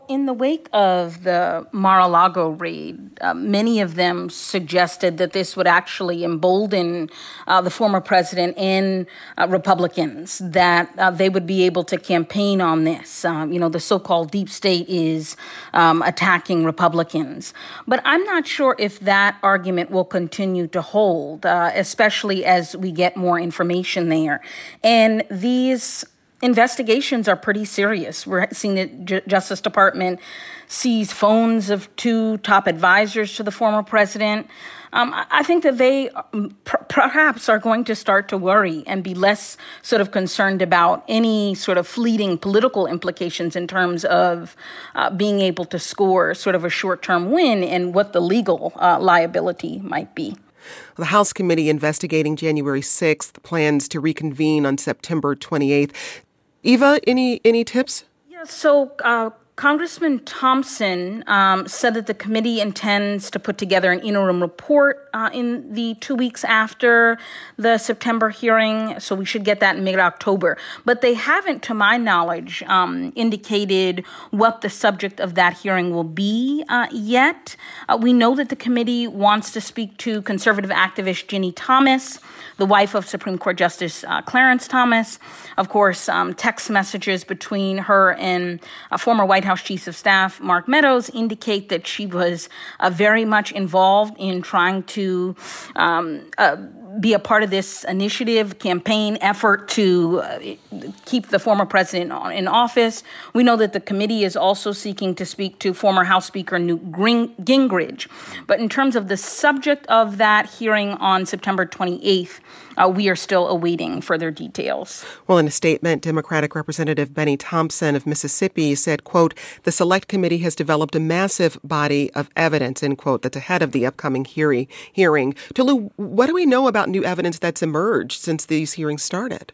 In the wake of the Mar-a-Lago raid, uh, many of them suggested that this would actually embolden uh, the former president and uh, Republicans, that uh, they would be able to campaign on this. Um, you know, the so-called deep state is um, attacking Republicans. But I'm not sure if that argument will continue to hold, uh, especially as we get more information there. And these investigations are pretty serious. We're seeing the J- Justice Department seize phones of two top advisors to the former president. Um, I think that they um, pr- perhaps are going to start to worry and be less sort of concerned about any sort of fleeting political implications in terms of uh, being able to score sort of a short term win and what the legal uh, liability might be. The House committee investigating January 6th plans to reconvene on September 28th. Eva, any any tips? Yeah, so uh, Congressman Thompson um, said that the committee intends to put together an interim report uh, in the two weeks after the September hearing, so we should get that in mid October. But they haven't, to my knowledge, um, indicated what the subject of that hearing will be uh, yet. Uh, we know that the committee wants to speak to conservative activist Ginny Thomas, the wife of Supreme Court Justice uh, Clarence Thomas. Of course, um, text messages between her and a former White White House Chief of Staff Mark Meadows indicate that she was uh, very much involved in trying to um, uh, be a part of this initiative, campaign effort to uh, keep the former president in office. We know that the committee is also seeking to speak to former House Speaker Newt Gingrich. But in terms of the subject of that hearing on September 28th, uh, we are still awaiting further details. Well, in a statement, Democratic Representative Bennie Thompson of Mississippi said, quote, the select committee has developed a massive body of evidence, end quote, that's ahead of the upcoming hearing. hearing. Tolu, what do we know about new evidence that's emerged since these hearings started?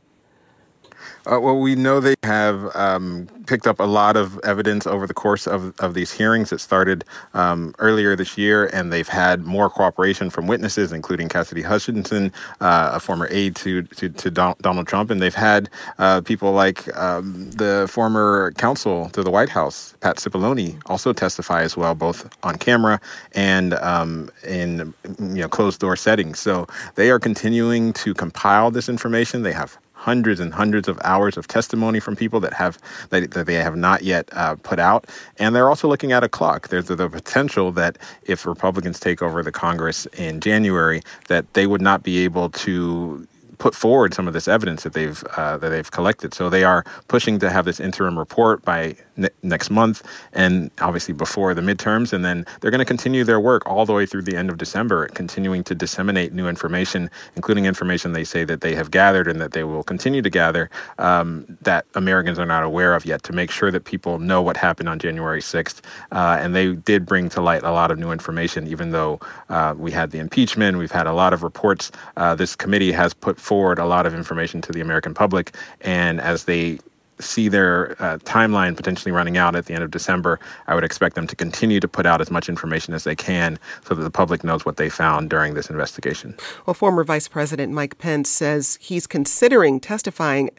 Uh, well, we know they have um, picked up a lot of evidence over the course of, of these hearings that started um, earlier this year, and they've had more cooperation from witnesses, including Cassidy Hutchinson, uh, a former aide to, to, to Donald Trump, and they've had uh, people like um, the former counsel to the White House, Pat Cipollone, also testify as well, both on camera and um, in you know closed door settings. So they are continuing to compile this information. They have hundreds and hundreds of hours of testimony from people that have that, that they have not yet uh, put out, and they're also looking at a clock. There's the, the potential that if Republicans take over the Congress in January, that they would not be able to put forward some of this evidence that they've uh, that they've collected. So they are pushing to have this interim report by ne- next month, and obviously before the midterms. And then they're going to continue their work all the way through the end of December, continuing to disseminate new information, including information they say that they have gathered and that they will continue to gather um, that Americans are not aware of yet, to make sure that people know what happened on January 6th. Uh, and they did bring to light a lot of new information, even though uh, we had the impeachment, we've had a lot of reports. Uh, this committee has put forward a lot of information to the American public. And as they see their uh, timeline potentially running out at the end of December, I would expect them to continue to put out as much information as they can so that the public knows what they found during this investigation. Well, former Vice President Mike Pence says he's considering testifying.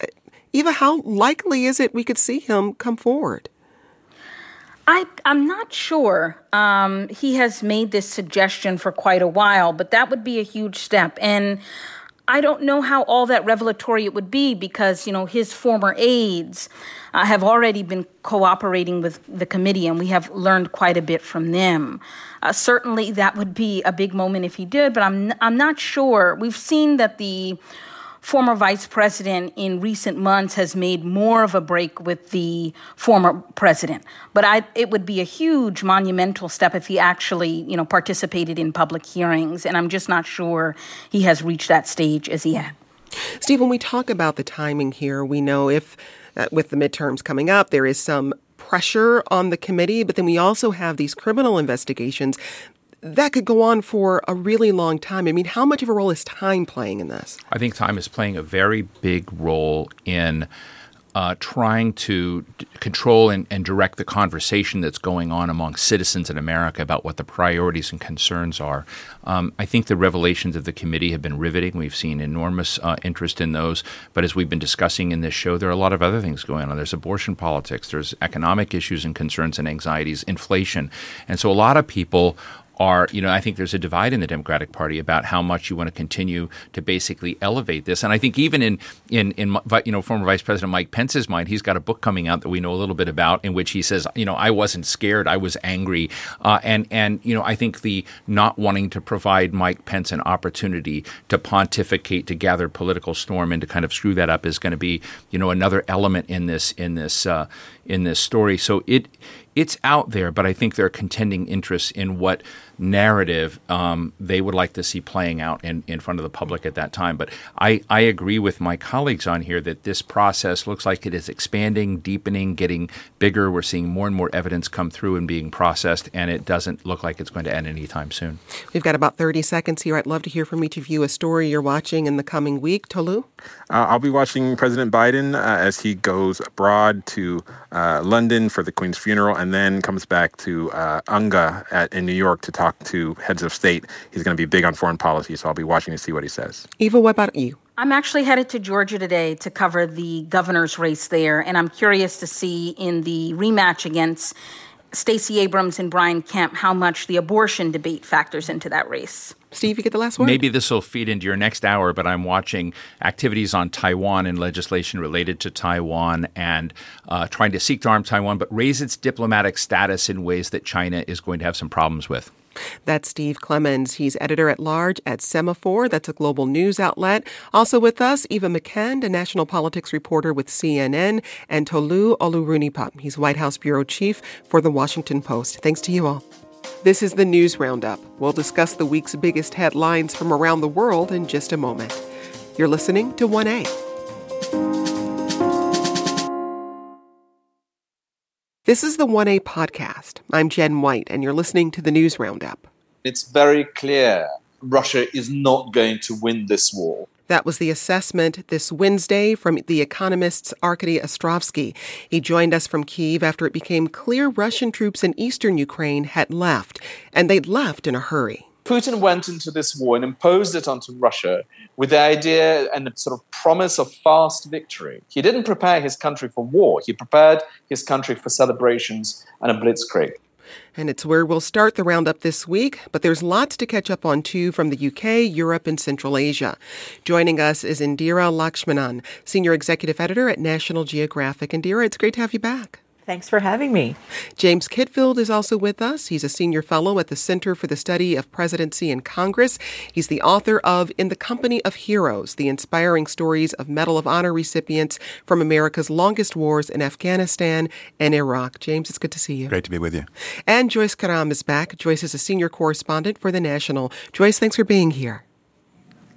Eva, how likely is it we could see him come forward? I, am not sure. Um, he has made this suggestion for quite a while, but that would be a huge step. And I don't know how all that revelatory it would be because, you know, his former aides uh, have already been cooperating with the committee and we have learned quite a bit from them. Uh, certainly that would be a big moment if he did, but I'm, I'm not sure. We've seen that the former vice president in recent months has made more of a break with the former president. But I, it would be a huge monumental step if he actually, you know, participated in public hearings. And I'm just not sure he has reached that stage as yet. Steve, when we talk about the timing here, we know if uh, with the midterms coming up, there is some pressure on the committee, but then we also have these criminal investigations that could go on for a really long time. I mean, how much of a role is time playing in this? I think time is playing a very big role in. Uh, trying to d- control and, and, direct the conversation that's going on among citizens in America about what the priorities and concerns are. Um, I think the revelations of the committee have been riveting. We've seen enormous uh, interest in those. But as we've been discussing in this show, there are a lot of other things going on. There's abortion politics, there's economic issues and concerns and anxieties, inflation. And so a lot of people are, you know, I think there's a divide in the Democratic Party about how much you want to continue to basically elevate this. And I think even in, in, in you know, former Vice President Mike Pence's mind, he's got a book coming out that we know a little bit about in which he says, you know, I wasn't scared, I was angry. Uh, and, and, you know, I think the not wanting to provide Mike Pence an opportunity to pontificate, to gather political storm and to kind of screw that up is going to be, you know, another element in this, in this, uh, in this story. So it, it's out there, but I think there are contending interests in what narrative um, they would like to see playing out in, in front of the public at that time. But I, I agree with my colleagues on here that this process looks like it is expanding, deepening, getting bigger. We're seeing more and more evidence come through and being processed, and it doesn't look like it's going to end anytime soon. We've got about 30 seconds here. I'd love to hear from each of you a story you're watching in the coming week. Tolu? Uh, I'll be watching President Biden uh, as he goes abroad to uh, London for the Queen's funeral and then comes back to uh, UNGA at, in New York to talk to heads of state. He's going to be big on foreign policy, so I'll be watching to see what he says. Eva, what about you? I'm actually headed to Georgia today to cover the governor's race there, and I'm curious to see in the rematch against Stacey Abrams and Brian Kemp how much the abortion debate factors into that race. Steve, you get the last word. Maybe this will feed into your next hour, but I'm watching activities on Taiwan and legislation related to Taiwan and uh, trying to seek to arm Taiwan, but raise its diplomatic status in ways that China is going to have some problems with. That's Steve Clemons. He's editor at large at Semafor. That's a global news outlet. Also with us, Eva McKend, a national politics reporter with CNN, and Tolu Olorunnipa. He's White House bureau chief for the Washington Post. Thanks to you all. This is the News Roundup. We'll discuss the week's biggest headlines from around the world in just a moment. You're listening to 1A. This is the 1A podcast. I'm Jen White, and you're listening to the News Roundup. It's very clear Russia is not going to win this war. That was the assessment this Wednesday from the economist's Arkady Ostrovsky. He joined us from Kiev after it became clear Russian troops in eastern Ukraine had left, and they'd left in a hurry. Putin went into this war and imposed it onto Russia with the idea and the sort of promise of fast victory. He didn't prepare his country for war, he prepared his country for celebrations and a blitzkrieg. And it's where we'll start the roundup this week, but there's lots to catch up on too from the UK, Europe, and Central Asia. Joining us is Indira Lakshmanan, Senior Executive Editor at National Geographic. Indira, it's great to have you back. Thanks for having me. James Kitfield is also with us. He's a senior fellow at the Center for the Study of Presidency and Congress. He's the author of In the Company of Heroes, the inspiring stories of Medal of Honor recipients from America's longest wars in Afghanistan and Iraq. James, it's good to see you. Great to be with you. And Joyce Karam is back. Joyce is a senior correspondent for The National. Joyce, thanks for being here.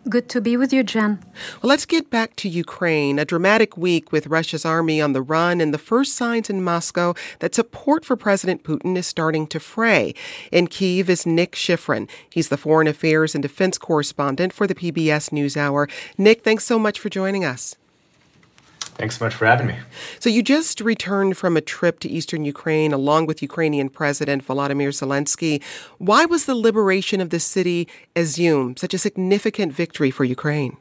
Good to be with you, Jen. Well, let's get back to Ukraine. A dramatic week with Russia's army on the run and the first signs in Moscow that support for President Putin is starting to fray. In Kiev is Nick Schifrin. He's the foreign affairs and defense correspondent for the PBS NewsHour. Nick, thanks so much for joining us. Thanks so much for having me. So, you just returned from a trip to eastern Ukraine along with Ukrainian President Volodymyr Zelensky. Why was the liberation of the city Izium such a significant victory for Ukraine?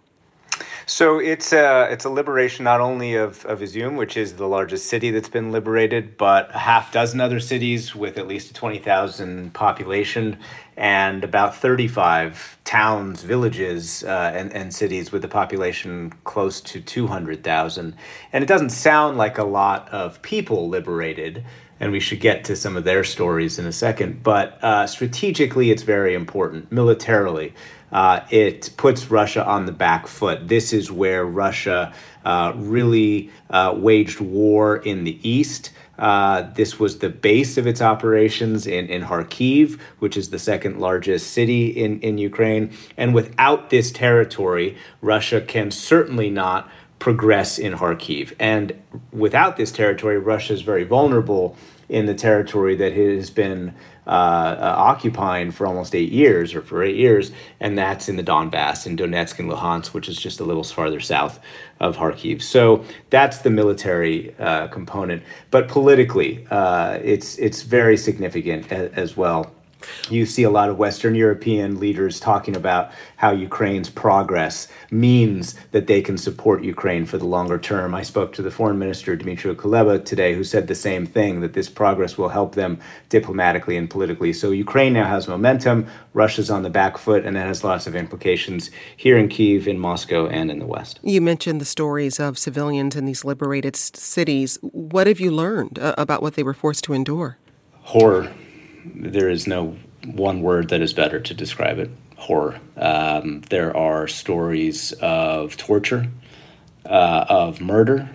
So it's a it's a liberation not only of of Izium, which is the largest city that's been liberated, but a half dozen other cities with at least a twenty thousand population, and about thirty five towns, villages, uh, and and cities with a population close to two hundred thousand. And it doesn't sound like a lot of people liberated and we should get to some of their stories in a second. But uh, strategically, it's very important. Militarily, uh, it puts Russia on the back foot. This is where Russia uh, really uh, waged war in the east. Uh, this was the base of its operations in, in Kharkiv, which is the second largest city in, in Ukraine. And without this territory, Russia can certainly not progress in Kharkiv. And without this territory, Russia is very vulnerable in the territory that has been uh, uh, occupying for almost eight years or for eight years, and that's in the Donbass, in Donetsk and Luhansk, which is just a little farther south of Kharkiv. So that's the military uh, component. But politically, uh, it's it's very significant as well you see a lot of Western European leaders talking about how Ukraine's progress means that they can support Ukraine for the longer term. I spoke to the foreign minister, Dmytro Kuleba, today, who said the same thing that this progress will help them diplomatically and politically. So Ukraine now has momentum, Russia's on the back foot, and that has lots of implications here in Kiev, in Moscow, and in the West. You mentioned the stories of civilians in these liberated cities. What have you learned uh, about what they were forced to endure? Horror there is no one word that is better to describe it horror. Um, there are stories of torture, uh, of murder,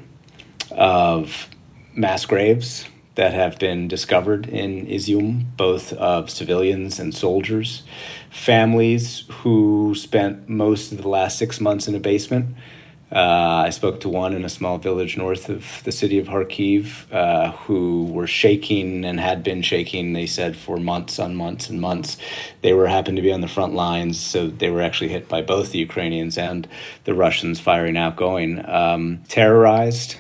of mass graves that have been discovered in Izium, both of civilians and soldiers, families who spent most of the last six months in a basement uh, I spoke to one in a small village north of the city of Kharkiv uh, who were shaking and had been shaking, they said, for months on months and months. They were happened to be on the front lines, so they were actually hit by both the Ukrainians and the Russians firing outgoing. Um, terrorized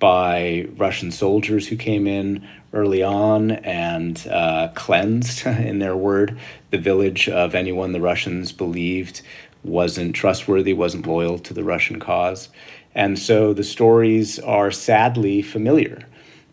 by Russian soldiers who came in early on and uh, cleansed, in their word, the village of anyone the Russians believed wasn't trustworthy, wasn't loyal to the Russian cause. And so the stories are sadly familiar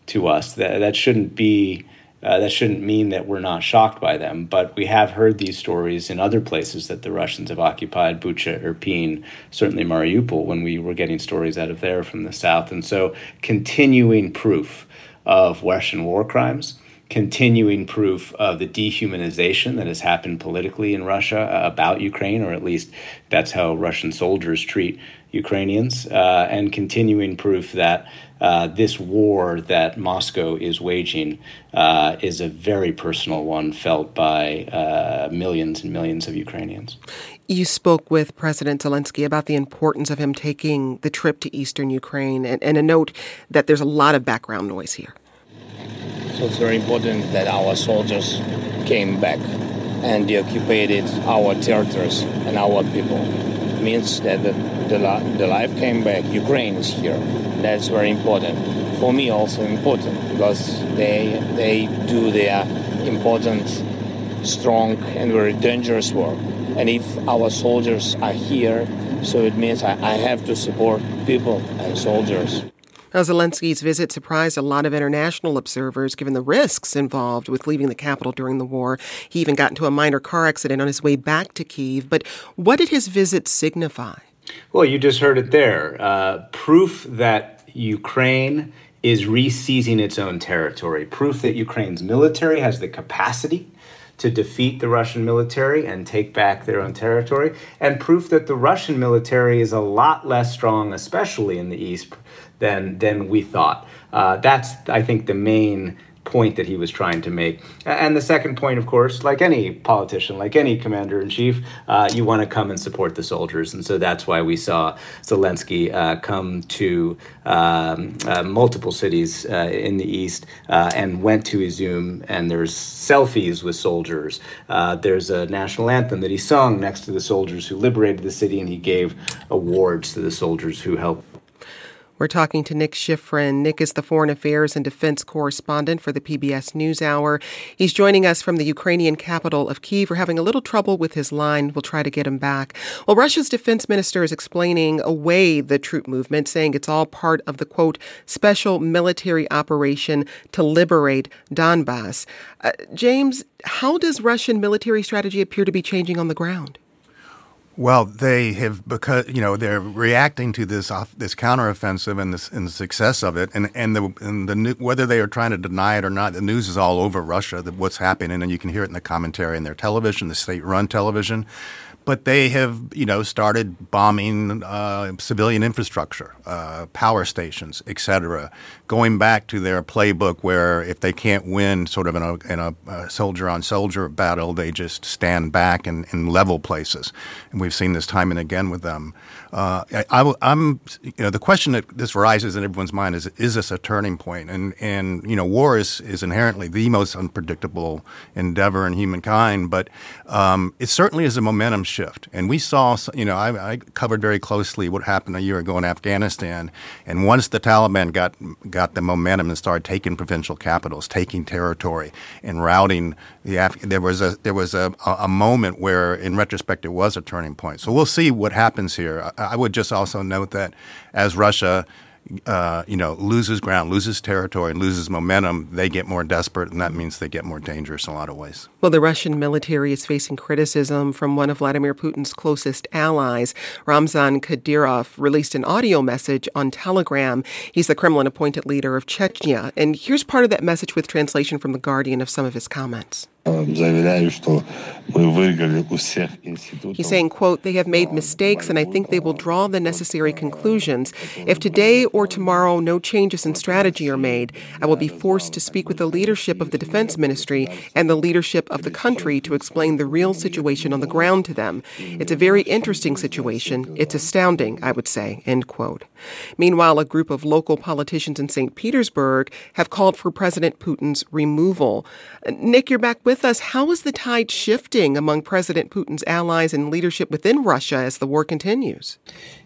to us. That, that shouldn't be. Uh, that shouldn't mean that we're not shocked by them, but we have heard these stories in other places that the Russians have occupied, Bucha, Irpin, certainly Mariupol, when we were getting stories out of there from the south. And so, continuing proof of Russian war crimes continuing proof of the dehumanization that has happened politically in Russia uh, about Ukraine, or at least that's how Russian soldiers treat Ukrainians, uh, and continuing proof that uh, this war that Moscow is waging uh, is a very personal one felt by uh, millions and millions of Ukrainians. You spoke with President Zelensky about the importance of him taking the trip to eastern Ukraine, and, and a note that there's a lot of background noise here. It's very important that our soldiers came back and deoccupied our territories and our people. It means that the, the, the life came back. Ukraine is here. That's very important. For me, also important because they they do their important, strong, and very dangerous work. And if our soldiers are here, so it means I, I have to support people and soldiers. Now, Zelensky's visit surprised a lot of international observers given the risks involved with leaving the capital during the war. He even got into a minor car accident on his way back to Kiev. But what did his visit signify? Well, you just heard it there. Uh, proof that Ukraine is re-seizing its own territory. Proof that Ukraine's military has the capacity to defeat the Russian military and take back their own territory, and proof that the Russian military is a lot less strong, especially in the east, than than we thought. Uh, that's I think the main point that he was trying to make. And the second point, of course, like any politician, like any commander in chief, uh, you want to come and support the soldiers. And so that's why we saw Zelensky uh, come to um, uh, multiple cities uh, in the east uh, and went to Izium. And there's selfies with soldiers. Uh, there's a national anthem that he sung next to the soldiers who liberated the city, and he gave awards to the soldiers who helped we're talking to Nick Schifrin. Nick is the foreign affairs and defense correspondent for the PBS NewsHour. He's joining us from the Ukrainian capital of Kiev. We're having a little trouble with his line. We'll try to get him back. Well, Russia's defense minister is explaining away the troop movement, saying it's all part of the quote special military operation to liberate Donbass. Uh, James, how does Russian military strategy appear to be changing on the ground? Well, they have because you know they're reacting to this off, this counteroffensive and, this, and the success of it, and and the and the whether they are trying to deny it or not, the news is all over Russia that what's happening, and you can hear it in the commentary in their television, the state-run television. But they have, you know, started bombing uh, civilian infrastructure, uh, power stations, et cetera, going back to their playbook where if they can't win sort of in a, in a, a soldier on soldier battle, they just stand back and, and, level places. And we've seen this time and again with them. Uh, I, am you know, the question that this rises in everyone's mind is, is this a turning point? And, and you know, war is, is inherently the most unpredictable endeavor in humankind, but um, it certainly is a momentum shift. And we saw, you know, I, I, covered very closely what happened a year ago in Afghanistan. And once the Taliban got got the momentum and started taking provincial capitals, taking territory, and routing the Af- there was a there was a, a moment where, in retrospect, it was a turning point. So we'll see what happens here. I, I would just also note that as Russia uh, you know, loses ground, loses territory, and loses momentum, they get more desperate, and that means they get more dangerous in a lot of ways. Well, the Russian military is facing criticism from one of Vladimir Putin's closest allies. Ramzan Kadyrov released an audio message on Telegram. He's the Kremlin appointed leader of Chechnya. And here's part of that message with translation from The Guardian of some of his comments. He's saying, quote, they have made mistakes and I think they will draw the necessary conclusions. If today or tomorrow no changes in strategy are made, I will be forced to speak with the leadership of the defense ministry and the leadership of the country to explain the real situation on the ground to them. It's a very interesting situation. It's astounding, I would say, end quote. Meanwhile, a group of local politicians in St. Petersburg have called for President Putin's removal. Nick, you're back with us. How is the tide shifting among President Putin's allies and leadership within Russia as the war continues?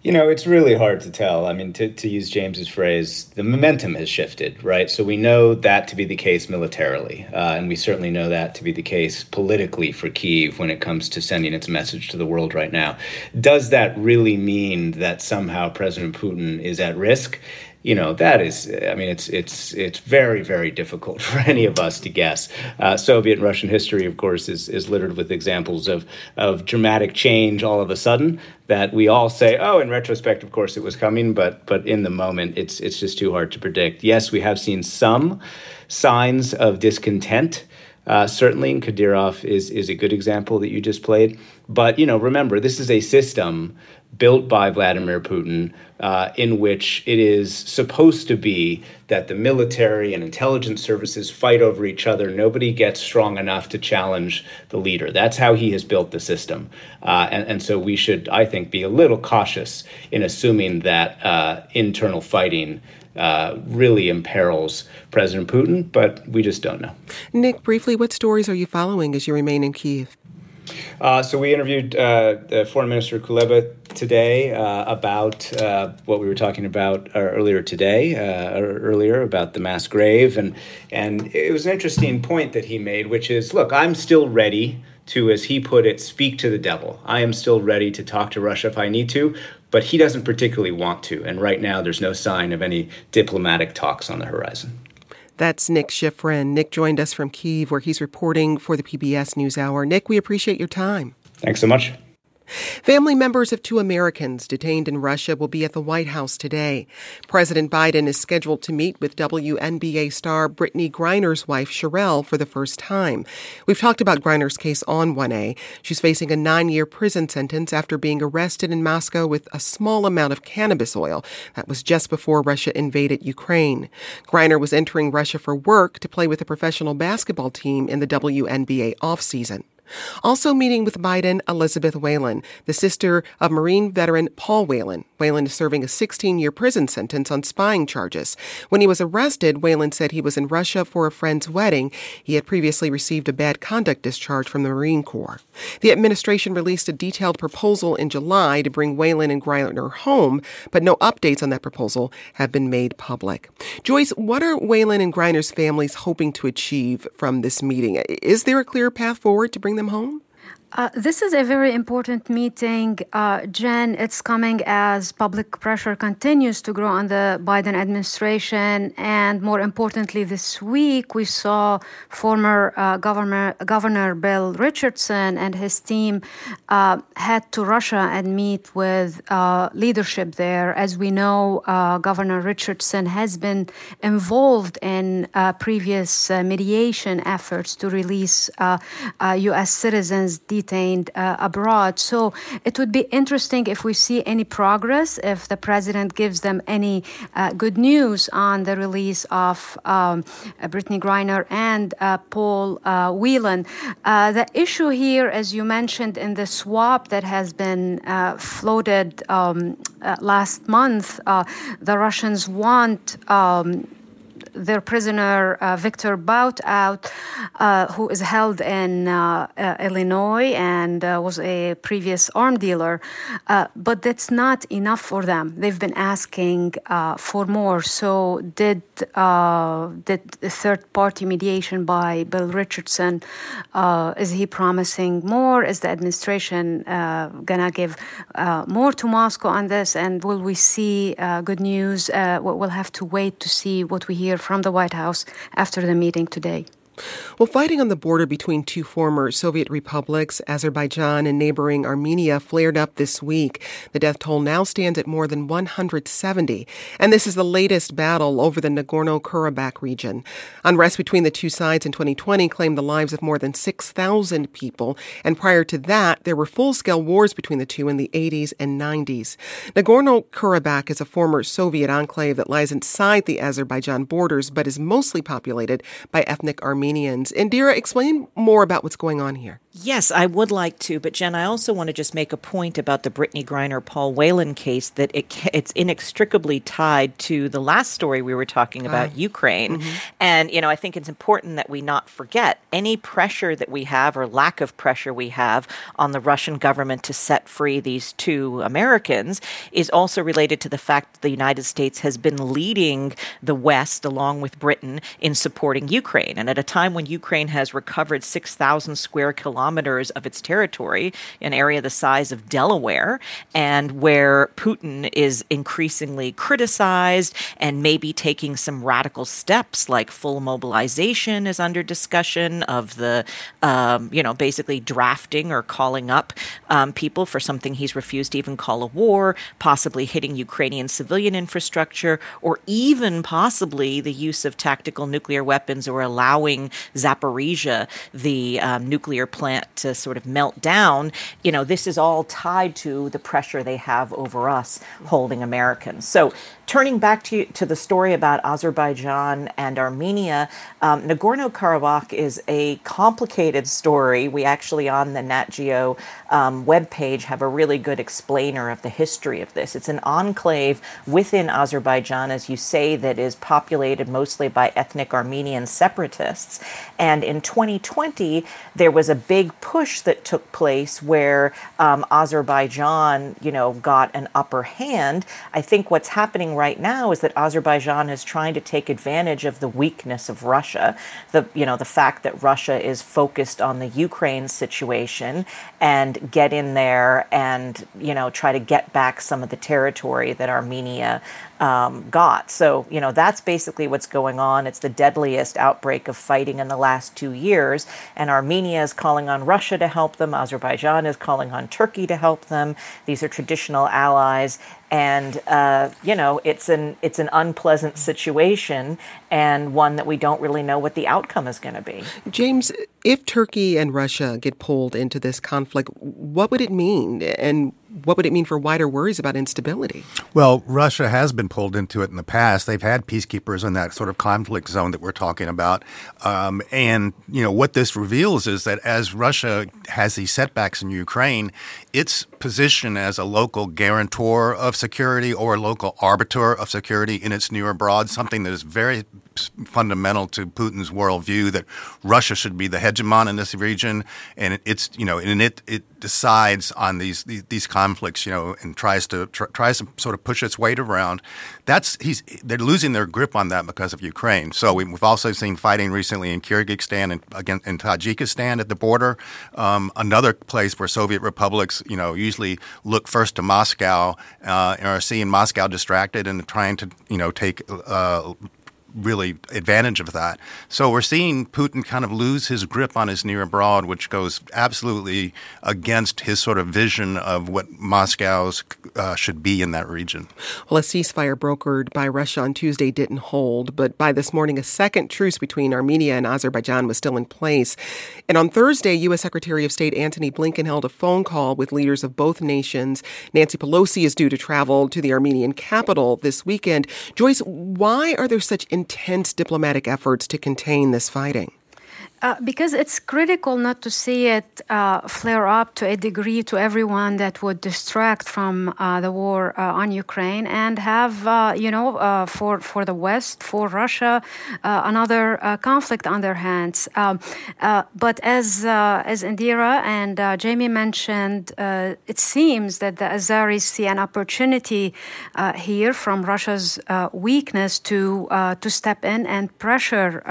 You know, it's really hard to tell. I mean, to, to use James's phrase, the momentum has shifted, right? So we know that to be the case militarily, uh, and we certainly know that to be the case politically for Kiev when it comes to sending its message to the world right now. Does that really mean that somehow President Putin is at risk? You know that is i mean it's it's it's very very difficult for any of us to guess. Uh, soviet and russian history of course is is littered with examples of of dramatic change all of a sudden that we all say oh in retrospect of course it was coming but but in the moment it's it's just too hard to predict. Yes we have seen some signs of discontent. Uh, certainly, and Kadyrov is is a good example that you just played. But you know, remember, this is a system built by Vladimir Putin, uh, in which it is supposed to be that the military and intelligence services fight over each other. Nobody gets strong enough to challenge the leader. That's how he has built the system. Uh, and, and so we should, I think, be a little cautious in assuming that uh, internal fighting. Uh, really imperils President Putin, but we just don't know. Nick, briefly, what stories are you following as you remain in Kiev? Uh, so we interviewed uh, Foreign Minister Kuleba today uh, about uh, what we were talking about uh, earlier today, uh, earlier about the mass grave, and and it was an interesting point that he made, which is, look, I'm still ready to, as he put it, speak to the devil. I am still ready to talk to Russia if I need to, but he doesn't particularly want to, and right now there's no sign of any diplomatic talks on the horizon. That's Nick Schifrin. Nick joined us from Kiev, where he's reporting for the PBS NewsHour. Nick, we appreciate your time. Thanks so much. Family members of two Americans detained in Russia will be at the White House today. President Biden is scheduled to meet with WNBA star Brittney Griner's wife, Cherelle, for the first time. We've talked about Griner's case on 1A. She's facing a nine year prison sentence after being arrested in Moscow with a small amount of cannabis oil. That was just before Russia invaded Ukraine. Griner was entering Russia for work to play with a professional basketball team in the WNBA offseason. Also meeting with Biden, Elizabeth Whelan, the sister of Marine veteran Paul Whelan. Whelan is serving a 16 year prison sentence on spying charges. When he was arrested, Whelan said he was in Russia for a friend's wedding. He had previously received a bad conduct discharge from the Marine Corps. The administration released a detailed proposal in July to bring Whelan and Griner home, but no updates on that proposal have been made public. Joyce, what are Whelan and Griner's families hoping to achieve from this meeting? Is there a clear path forward to bring them home? Uh, this is a very important meeting, uh, Jen. It's coming as public pressure continues to grow on the Biden administration. And more importantly, this week we saw former uh, Governor, Governor Bill Richardson and his team uh, head to Russia and meet with uh, leadership there. As we know, uh, Governor Richardson has been involved in previous mediation efforts to release U.S. citizens detained uh, abroad. So it would be interesting if we see any progress, if the president gives them any uh, good news on the release of um, Brittney Griner and uh, Paul uh, Whelan. Uh, the issue here, as you mentioned in the swap that has been floated um, last month, the Russians want. Um, their prisoner uh, Victor Bout out, uh, who is held in uh, uh Illinois and uh, was a previous arm dealer. But that's not enough for them. They've been asking for more. So did did third party mediation by Bill Richardson? is he promising more? Is the administration gonna give more to Moscow on this? And will we see good news? we'll have to wait to see what we hear from the White House after the meeting today. Well, fighting on the border between two former Soviet republics, Azerbaijan and neighboring Armenia, flared up this week. The death toll now stands at more than 170, and this is the latest battle over the Nagorno Karabakh region. Unrest between the two sides in 2020 claimed the lives of more than 6,000 people, and prior to that, there were full scale wars between the two in the 80s and 90s. Nagorno Karabakh is a former Soviet enclave that lies inside the Azerbaijan borders but is mostly populated by ethnic Armenians. Armenians. Indira, explain more about what's going on here. Yes, I would like to, but Jen, I also want to just make a point about the Brittney Griner Paul Whelan case that it, it's inextricably tied to the last story we were talking about, uh, Ukraine. Mm-hmm. And you know, I think it's important that we not forget any pressure that we have or lack of pressure we have on the Russian government to set free these two Americans is also related to the fact that the United States has been leading the West along with Britain in supporting Ukraine. And at a time when Ukraine has recovered 6,000 square kilometers kilometers of its territory, an area the size of Delaware, and where Putin is increasingly criticized and maybe taking some radical steps like full mobilization is under discussion of the, um, you know, basically drafting or calling up um, people for something he's refused to even call a war, possibly hitting Ukrainian civilian infrastructure, or even possibly the use of tactical nuclear weapons or allowing Zaporizhia, the um, nuclear plant to sort of melt down, you know, this is all tied to the pressure they have over us holding Americans. So turning back to, to the story about Azerbaijan and Armenia, um, Nagorno Karabakh is a complicated story. We actually, on the Nat Geo um, webpage, have a really good explainer of the history of this. It's an enclave within Azerbaijan, as you say, that is populated mostly by ethnic Armenian separatists. And in 2020, there was a big big push that took place where um, Azerbaijan, you know, got an upper hand. I think what's happening right now is that Azerbaijan is trying to take advantage of the weakness of Russia, the you know the fact that Russia is focused on the Ukraine situation and get in there and you know try to get back some of the territory that Armenia um, got. So, you know, that's basically what's going on. It's the deadliest outbreak of fighting in the last two years. And Armenia is calling on Russia to help them. Azerbaijan is calling on Turkey to help them. These are traditional allies. And uh, you know, it's an it's an unpleasant situation, and one that we don't really know what the outcome is going to be. James, if Turkey and Russia get pulled into this conflict, what would it mean, and what would it mean for wider worries about instability? Well, Russia has been pulled into it in the past. They've had peacekeepers in that sort of conflict zone that we're talking about. Um, and, you know, what this reveals is that as Russia has these setbacks in Ukraine, its position as a local guarantor of security or a local arbiter of security in its near abroad, something that is very fundamental to Putin's worldview that Russia should be the hegemon in this region, and it's you know, and it it decides on these these, these conflicts, you know, and tries to tr- tries to sort of push its weight around. That's he's they're losing their grip on that because of Ukraine. So we, have also seen fighting recently in Kyrgyzstan and again in Tajikistan at the border, um, another place where Soviet republics, you know, usually look first to Moscow uh, and are seeing Moscow distracted and trying to you know take uh, really advantage of that. So we're seeing Putin kind of lose his grip on his near abroad, which goes absolutely against his sort of vision of what Moscow's uh, should be in that region. Well, a ceasefire brokered by Russia on Tuesday didn't hold, but by this morning, a second truce between Armenia and Azerbaijan was still in place. And on Thursday, U.S. Secretary of State Antony Blinken held a phone call with leaders of both nations. Nancy Pelosi is due to travel to the Armenian capital this weekend. Joyce, why are there such intense diplomatic efforts to contain this fighting? Uh, because it's critical not to see it uh, flare up to a degree to everyone that would distract from uh, the war uh, on Ukraine and have, uh, you know, uh, for for the West, for Russia, another conflict on their hands. Um, but as as Indira and Jamie mentioned, it seems that the Azeris see an opportunity here from Russia's weakness to to step in and pressure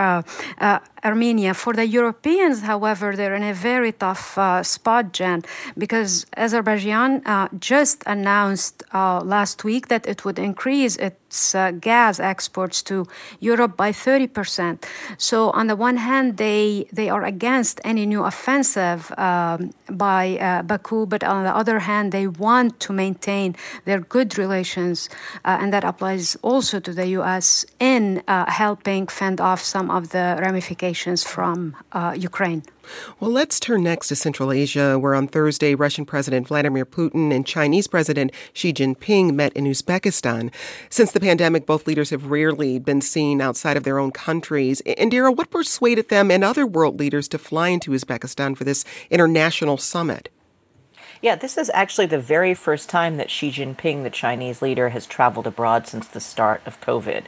Armenia. For the Europeans, however, they're in a very tough uh, spot, Jen, because Azerbaijan uh, just announced uh, last week that it would increase its uh, gas exports to Europe by 30%. So, on the one hand, they, they are against any new offensive um, by uh, Baku, but on the other hand, they want to maintain their good relations, uh, and that applies also to the U.S. in uh, helping fend off some of the ramifications from uh, Ukraine. Well, let's turn next to Central Asia, where on Thursday, Russian President Vladimir Putin and Chinese President Xi Jinping met in Uzbekistan. Since the pandemic, both leaders have rarely been seen outside of their own countries. Indira, what persuaded them and other world leaders to fly into Uzbekistan for this international summit? Yeah, this is actually the very first time that Xi Jinping, the Chinese leader, has traveled abroad since the start of COVID.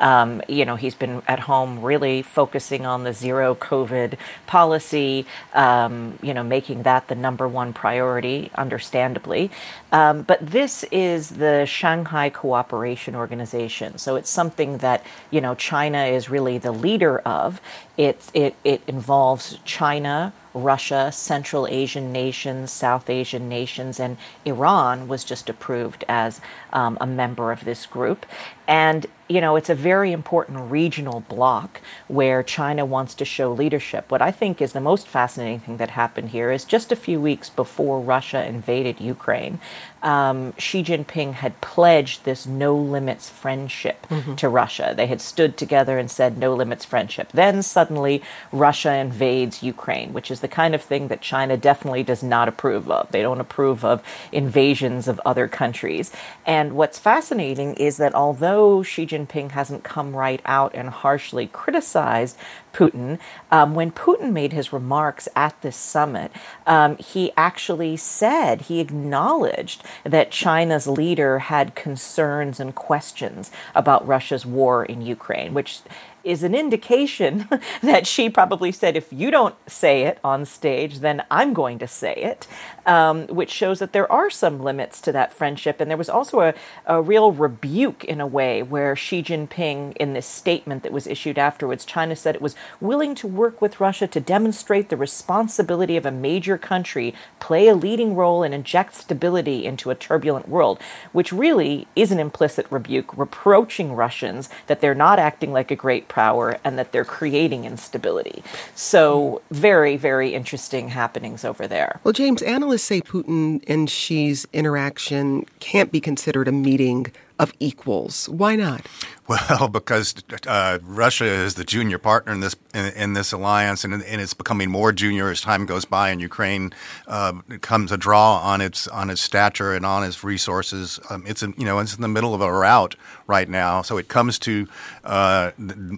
Um, you know, he's been at home really focusing on the zero COVID policy, um, you know, making that the number one priority, understandably. Um, but this is the Shanghai Cooperation Organization. So it's something that, you know, China is really the leader of. It, it, it involves China, Russia, Central Asian nations, South Asian nations, and Iran was just approved as um, a member of this group. And, you know, it's a very important regional bloc where China wants to show leadership. What I think is the most fascinating thing that happened here is just a few weeks before Russia invaded Ukraine, um, Xi Jinping had pledged this no limits friendship mm-hmm. to Russia. They had stood together and said no limits friendship. Then suddenly Russia invades Ukraine, which is the kind of thing that China definitely does not approve of. They don't approve of invasions of other countries. And what's fascinating is that although Xi Jinping hasn't come right out and harshly criticized Putin, um, when Putin made his remarks at this summit, um, he actually said, he acknowledged that China's leader had concerns and questions about Russia's war in Ukraine, which is an indication that Xi probably said, if you don't say it on stage, then I'm going to say it, um, which shows that there are some limits to that friendship. And there was also a, a real rebuke in a way where Xi Jinping, in this statement that was issued afterwards, China said it was willing to work with Russia to demonstrate the responsibility of a major country, play a leading role, and inject stability into a turbulent world, which really is an implicit rebuke, reproaching Russians that they're not acting like a great power and that they're creating instability. So, very, very interesting happenings over there. Well, James, analysts say Putin and Xi's interaction can't be considered a meeting of equals. Why not? Well, because uh, Russia is the junior partner in this in, in this alliance, and, and, it's becoming more junior as time goes by, and Ukraine uh, comes a draw on its on its stature and on its resources. Um, it's in, you know it's in the middle of a rout right now, so it comes to uh,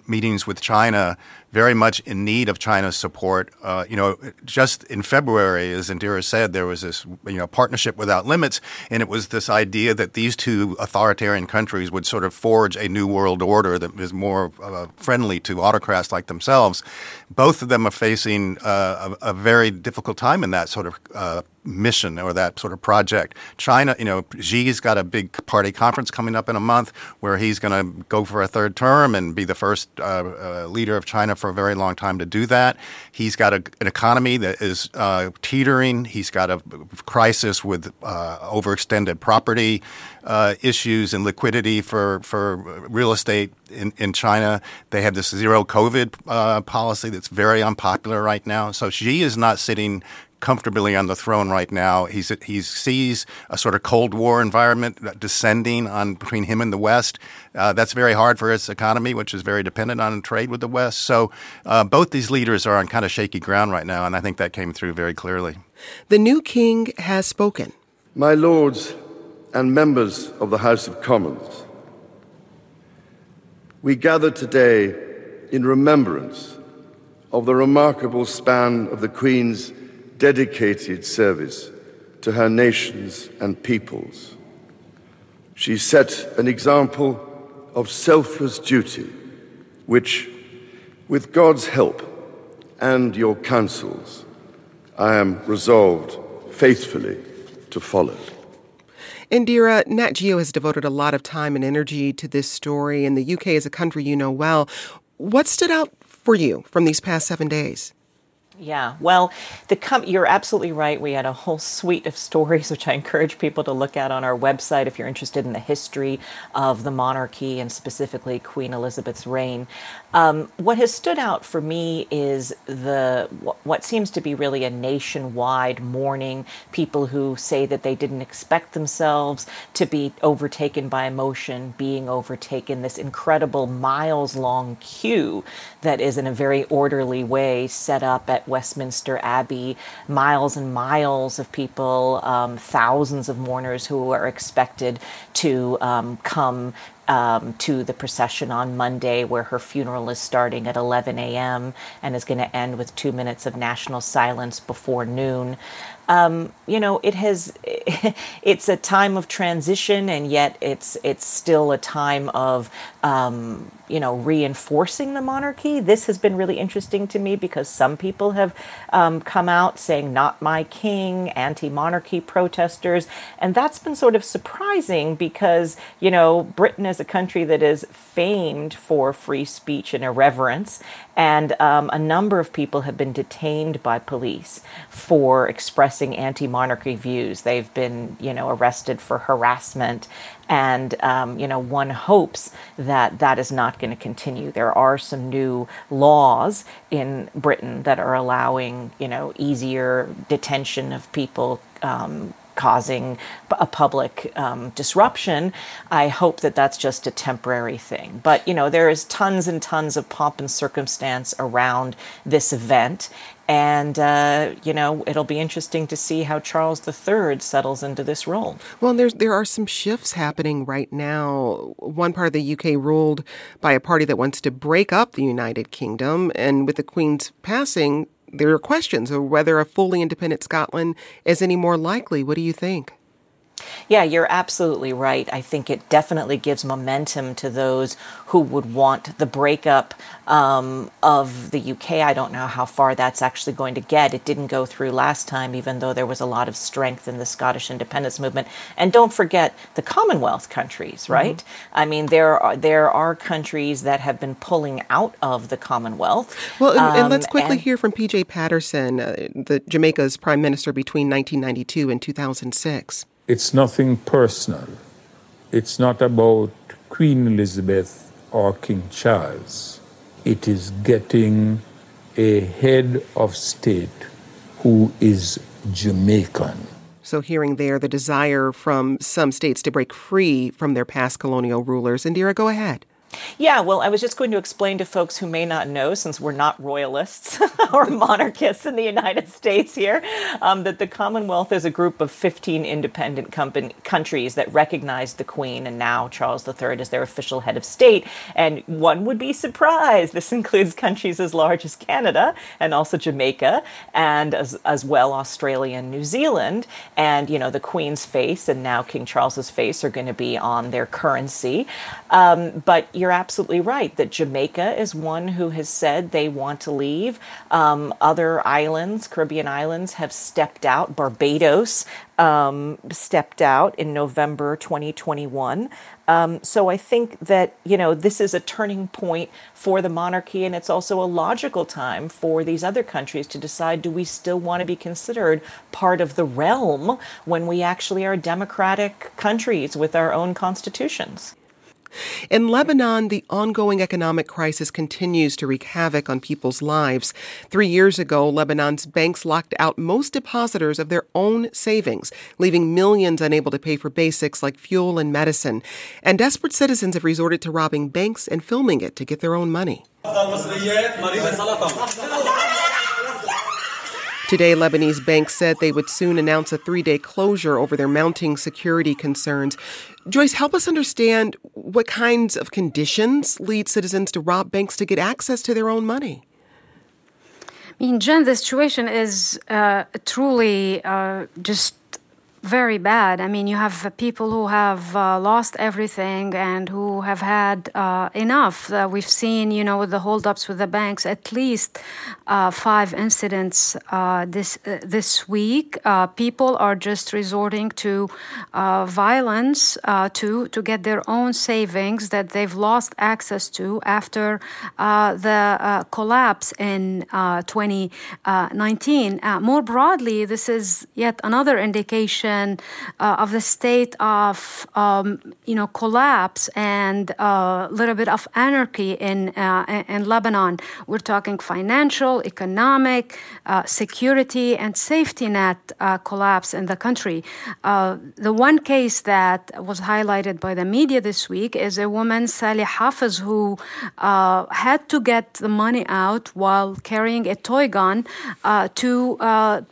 meetings with China very much in need of China's support. Uh, you know, just in February, as Indira said, there was this you know partnership without limits, and it was this idea that these two authoritarian countries would sort of forge a new world order that is more uh, friendly to autocrats like themselves. Both of them are facing uh, a, a, very difficult time in that sort of uh, mission or that sort of project. China, you know, Xi's got a big party conference coming up in a month where he's going to go for a third term and be the first uh, uh, leader of China for a very long time to do that. He's got a, an economy that is uh, teetering. He's got a crisis with uh, overextended property uh, issues and liquidity for, for real estate in, in China. They have this zero COVID uh, policy that's very unpopular right now. So Xi is not sitting comfortably on the throne right now. He's he sees a sort of Cold War environment descending on between him and the West. Uh, that's very hard for his economy, which is very dependent on trade with the West. So uh, both these leaders are on kind of shaky ground right now, and I think that came through very clearly. The new king has spoken. My lords and members of the House of Commons, we gather today in remembrance of the remarkable span of the Queen's dedicated service to her nations and peoples. She set an example of selfless duty, which, with God's help and your counsels, I am resolved faithfully to follow. Indira, Nat Geo has devoted a lot of time and energy to this story, and the UK is a country you know well. What stood out for you from these past seven days? Yeah, well, the com- you're absolutely right. We had a whole suite of stories, which I encourage people to look at on our website if you're interested in the history of the monarchy and specifically Queen Elizabeth's reign. Um, what has stood out for me is the what seems to be really a nationwide mourning. People who say that they didn't expect themselves to be overtaken by emotion, being overtaken. This incredible miles-long queue that is in a very orderly way set up at Westminster Abbey, miles and miles of people, um, thousands of mourners who are expected to um, come um, to the procession on Monday, where her funeral is starting at 11 a.m. and is going to end with two minutes of national silence before noon um, you know, it has. It's a time of transition, and yet it's it's still a time of um, you know reinforcing the monarchy. This has been really interesting to me because some people have um, come out saying "not my king," anti-monarchy protesters, and that's been sort of surprising because you know Britain is a country that is famed for free speech and irreverence, and um, a number of people have been detained by police for expressing anti-monarchy views. They've been, you know, arrested for harassment, and um, you know, one hopes that that is not going to continue. There are some new laws in Britain that are allowing, you know, easier detention of people. Um, causing a public um, disruption. I hope that that's just a temporary thing. But, you know, there is tons and tons of pomp and circumstance around this event. And, uh, you know, it'll be interesting to see how Charles III settles into this role. Well, there's, there are some shifts happening right now. One part of the UK ruled by a party that wants to break up the United Kingdom. And with the Queen's passing, there are questions of whether a fully independent Scotland is any more likely. What do you think? Yeah, you're absolutely right. I think it definitely gives momentum to those who would want the breakup um, of the UK. I don't know how far that's actually going to get. It didn't go through last time, even though there was a lot of strength in the Scottish independence movement. And don't forget the Commonwealth countries, mm-hmm. right? Mm-hmm. I mean, there are there are countries that have been pulling out of the Commonwealth. Well, and, um, and let's quickly and, hear from PJ Patterson, uh, the Jamaica's prime minister between 1992 and 2006. It's nothing personal. It's not about Queen Elizabeth or King Charles. It is getting a head of state who is Jamaican. So, hearing there the desire from some states to break free from their past colonial rulers. Indira, go ahead. Yeah, well, I was just going to explain to folks who may not know, since we're not royalists or monarchists in the United States here, um, that the Commonwealth is a group of 15 independent countries that recognize the Queen and now Charles III as their official head of state. And one would be surprised. This includes countries as large as Canada and also Jamaica, and as, as well Australia and New Zealand. And, you know, the Queen's face and now King Charles's face are going to be on their currency. Um, but you're absolutely right that Jamaica is one who has said they want to leave. Um, other islands, Caribbean islands, have stepped out. Barbados um, stepped out in November 2021. Um, so I think that, you know, this is a turning point for the monarchy, and it's also a logical time for these other countries to decide do we still want to be considered part of the realm when we actually are democratic countries with our own constitutions? In Lebanon, the ongoing economic crisis continues to wreak havoc on people's lives. Three years ago, Lebanon's banks locked out most depositors of their own savings, leaving millions unable to pay for basics like fuel and medicine. And desperate citizens have resorted to robbing banks and filming it to get their own money. Today, Lebanese banks said they would soon announce a three day closure over their mounting security concerns. Joyce, help us understand what kinds of conditions lead citizens to rob banks to get access to their own money. I mean, Jen, the situation is uh, truly uh, just very bad. I mean, you have people who have uh, lost everything and who have had uh, enough. Uh, we've seen, you know, with the holdups with the banks, at least uh, five incidents uh, this uh, this week. people are just resorting to violence to to get their own savings that they've lost access to after the collapse in 2019. more broadly, this is yet another indication uh, of the state of um, you know collapse and a uh, little bit of anarchy in uh, in Lebanon. We're talking financial, economic, uh, security, and safety net uh, collapse in the country. Uh, the one case that was highlighted by the media this week is a woman, Salih Hafiz, who had to get the money out while carrying a toy gun to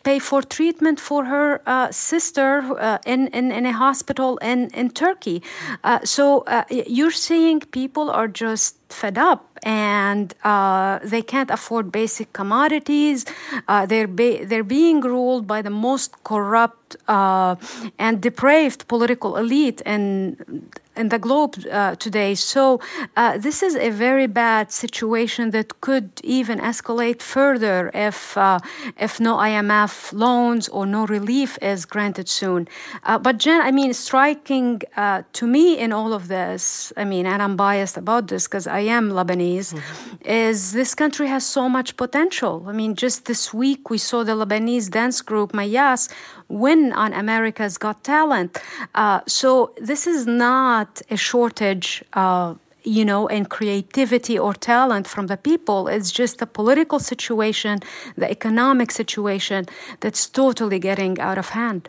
pay for treatment for her sister uh, in, in, in a hospital in, in Turkey. Uh, so uh, you're seeing people are just fed up and uh, they can't afford basic commodities. Uh, they're, be- they're being ruled by the most corrupt uh, and depraved political elite in, in the globe uh, today. So, uh, this is a very bad situation that could even escalate further if, uh, if no IMF loans or no relief is granted soon. but, Jen, I mean, striking to me in all of this, I mean, and I'm biased about this because I am Lebanese, mm-hmm. is this country has so much potential. I mean, just this week we saw the Lebanese dance group Mayyas win on America's Got Talent. Uh, so this is not a shortage. Uh, you know, in creativity or talent from the people. It's just the political situation, the economic situation that's totally getting out of hand.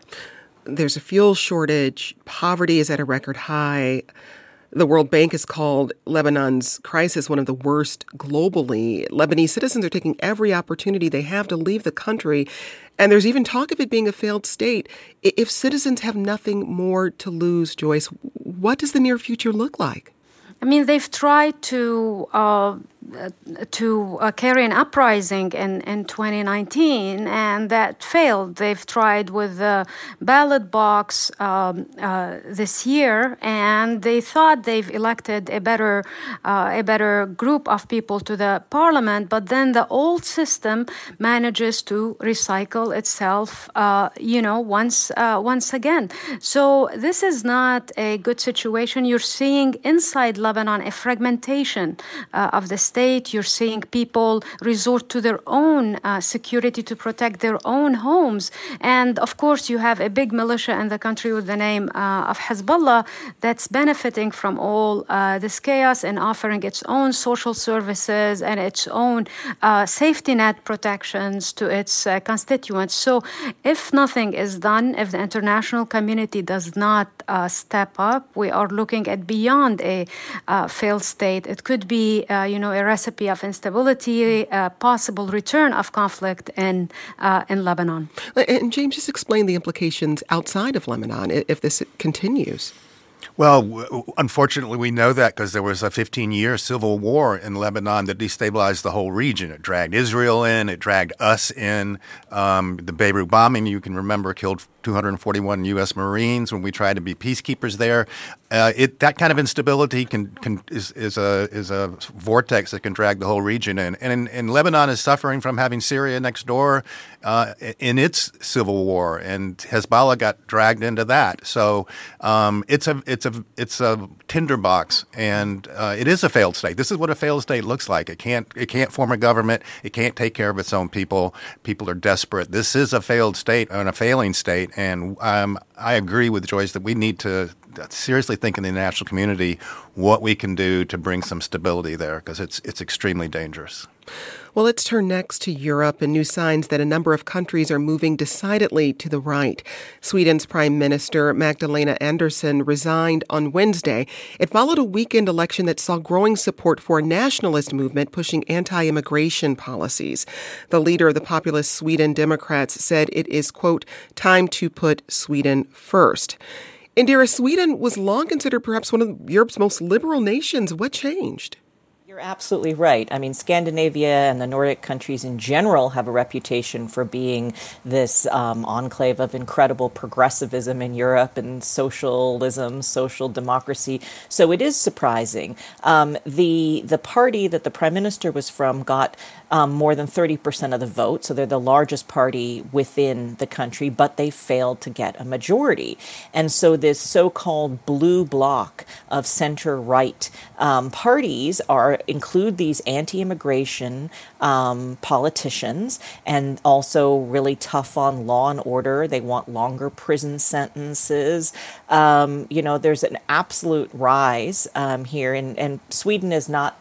There's a fuel shortage, poverty is at a record high. The World Bank has called Lebanon's crisis one of the worst globally. Lebanese citizens are taking every opportunity they have to leave the country, and there's even talk of it being a failed state. If citizens have nothing more to lose, Joyce, what does the near future look like? I mean, they've tried to uh, to uh, carry an uprising in, in 2019, and that failed. They've tried with the ballot box um, uh, this year, and they thought they've elected a better uh, a better group of people to the parliament, but then the old system manages to recycle itself, uh, you know, once uh, once again. So this is not a good situation. You're seeing inside Lebanon a fragmentation of the state. You're seeing people resort to their own uh, security to protect their own homes. And of course, you have a big militia in the country with the name uh, of Hezbollah that's benefiting from all uh, this chaos and offering its own social services and its own uh, safety net protections to its uh, constituents. So, if nothing is done, if the international community does not step up, we are looking at beyond a failed state. It could be, you know, a recipe of instability, a possible return of conflict in uh, in Lebanon. And James, just explain the implications outside of Lebanon if this continues. Well, unfortunately, we know that because there was a 15 year civil war in Lebanon that destabilized the whole region. It dragged Israel in, it dragged us in. Um, the Beirut bombing, you can remember, killed 241 U.S. Marines when we tried to be peacekeepers there. Uh, it, that kind of instability can, can is, is, a is a vortex that can drag the whole region in. And, and Lebanon is suffering from having Syria next door uh, in its civil war, and Hezbollah got dragged into that. So um, it's a it's a it's a tinderbox, and uh, it is a failed state. This is what a failed state looks like. It can't it can't form a government. It can't take care of its own people. People are desperate. This is a failed state and a failing state, and um, I agree with Joyce that we need to seriously think in the international community what we can do to bring some stability there because it's it's extremely dangerous. Well, let's turn next to Europe and new signs that a number of countries are moving decidedly to the right. Sweden's Prime Minister Magdalena Andersson resigned on Wednesday. It followed a weekend election that saw growing support for a nationalist movement pushing anti immigration policies. The leader of the populist Sweden Democrats said it is, quote, time to put Sweden first. Indira, Sweden was long considered perhaps one of Europe's most liberal nations. What changed? You're absolutely right. I mean, Scandinavia and the Nordic countries in general have a reputation for being this um, enclave of incredible progressivism in Europe and socialism, social democracy. So it is surprising. Um, the the party that the prime minister was from got um, more than 30% of the vote. So they're the largest party within the country, but they failed to get a majority. And so this so called blue bloc of center right um, parties are include these anti immigration um, politicians and also really tough on law and order. They want longer prison sentences. Um, you know, there's an absolute rise um, here, and, and Sweden is not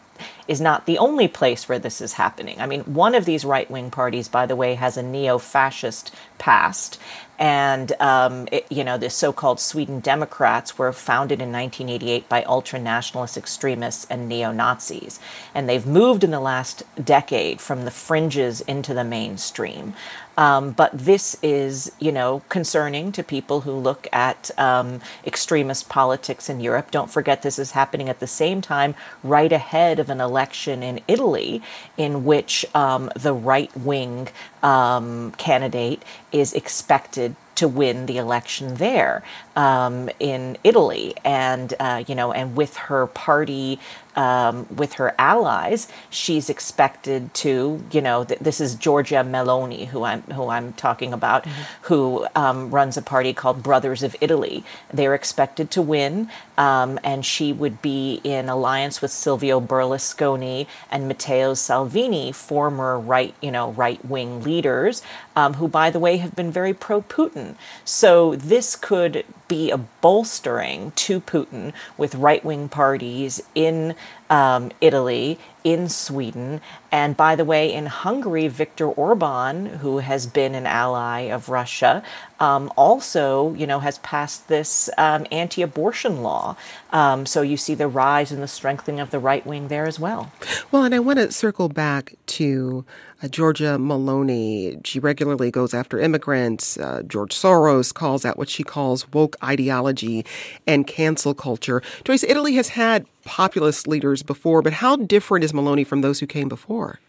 is not the only place where this is happening. I mean, one of these right wing parties, by the way, has a neo fascist past. And, um, it, you know, the so called Sweden Democrats were founded in 1988 by ultra nationalist extremists and neo Nazis. And they've moved in the last decade from the fringes into the mainstream. Um, but this is, you know, concerning to people who look at um, extremist politics in Europe. Don't forget this is happening at the same time, right ahead of an election in Italy, in which um, the right wing um, candidate is expected to win the election there um, in Italy, and uh, you know, and with her party um, with her allies, she's expected to, you know, th- this is Giorgia Meloni, who I'm who I'm talking about, mm-hmm. who um, runs a party called Brothers of Italy. They're expected to win, um, and she would be in alliance with Silvio Berlusconi and Matteo Salvini, former right, you know, right wing leaders, um, who, by the way, have been very pro Putin. So this could be a bolstering to Putin with right wing parties in um, Italy, in Sweden, and by the way, in Hungary, Viktor Orban, who has been an ally of Russia, um, also, you know, has passed this um, anti-abortion law. Um, so you see the rise and the strengthening of the right wing there as well. Well, and I want to circle back to Uh, Giorgia Meloni, she regularly goes after immigrants. Uh, George Soros calls out what she calls woke ideology and cancel culture. Joyce, Italy has had populist leaders before, but how different is Meloni from those who came before?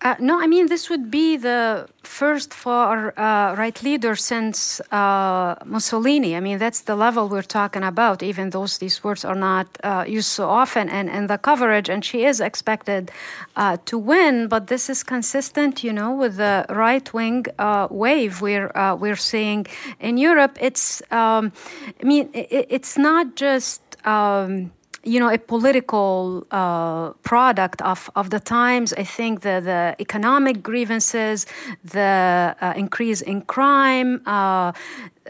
Uh, no, I mean, this would be the first far uh, right leader since uh, Mussolini. I mean, that's the level we're talking about, even though these words are not uh, used so often and in the coverage. And she is expected uh, to win, but this is consistent, you know, with the right wing uh, wave we're, we're seeing in Europe. It's, um, I mean, it, it's not just. Um, you know, a political uh, product of, of the times. I think the, the economic grievances, the uh, increase in crime, uh,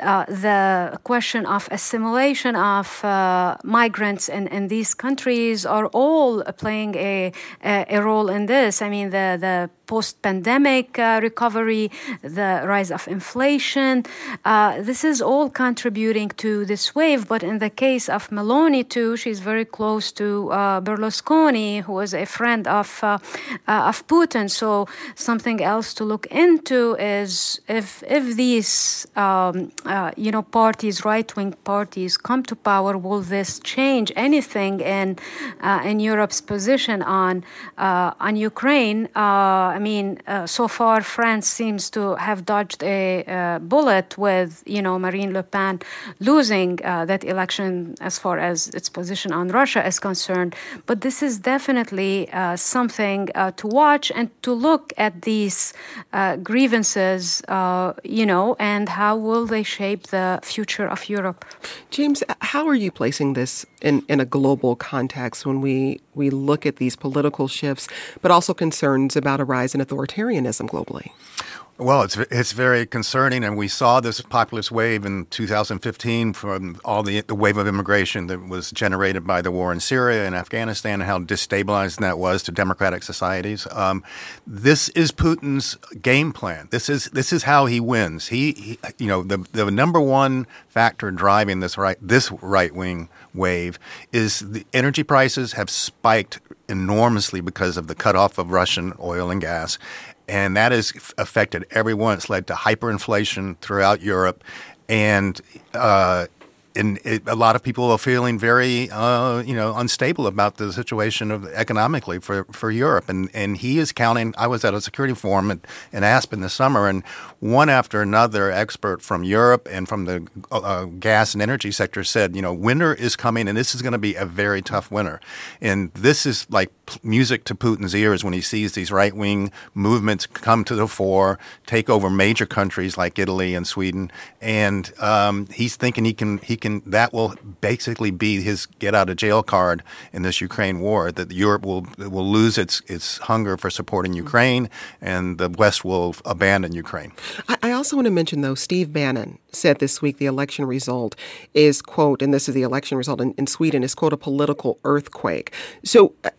uh, the question of assimilation of uh, migrants in, in these countries are all playing a, a, a role in this. I mean, the, the post pandemic uh, recovery, the rise of inflation, uh, this is all contributing to this wave. But in the case of Meloni, too, she's very close to uh, Berlusconi, who was a friend of, uh, of Putin. So, something else to look into is if, if these um, uh, you know, parties, right-wing parties, come to power, will this change anything in uh, in Europe's position on uh, on Ukraine? Uh, I mean, uh, so far France seems to have dodged a uh, bullet with you know Marine Le Pen losing uh, that election as far as its position on Russia is concerned. But this is definitely uh, something to watch and to look at these grievances, you know, and how will they shape the future of Europe. James, how are you placing this in, in a global context when we, we look at these political shifts, but also concerns about a rise in authoritarianism globally? Well, it's it's very concerning, and we saw this populist wave in 2015 from all the the wave of immigration that was generated by the war in Syria and Afghanistan, and how destabilizing that was to democratic societies. Um, this is Putin's game plan. This is this is how he wins. He, he, you know, the the number one factor driving this right this right wing wave is the energy prices have spiked enormously because of the cutoff of Russian oil and gas and that has affected everyone. It's led to hyperinflation throughout Europe, and uh, and it, a lot of people are feeling very, uh, you know, unstable about the situation of economically for, for Europe. And and he is counting. I was at a security forum in, in Aspen this summer, and one after another expert from Europe and from the uh, gas and energy sector said, you know, winter is coming, and this is going to be a very tough winter. And this is like music to Putin's ears when he sees these right wing movements come to the fore, take over major countries like Italy and Sweden, and um, he's thinking he can he can that will basically be his get out of jail card in this Ukraine war. That Europe will will lose its its hunger for supporting mm-hmm. Ukraine, and the West will abandon Ukraine. I, I also want to mention though, Steve Bannon said this week the election result is quote, and this is the election result in, in Sweden is quote a political earthquake. So. Uh,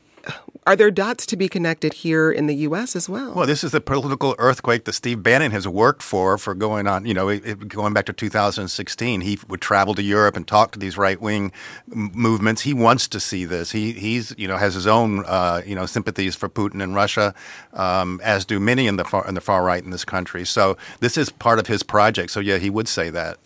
Are there dots to be connected here in the U.S. as well? Well, this is the political earthquake that Steve Bannon has worked for for going on. You know, going back to 2016, he would travel to Europe and talk to these right wing movements. He wants to see this. He he's you know has his own uh, you know sympathies for Putin and Russia, um, as do many in the far in the far right in this country. So this is part of his project. So yeah, he would say that.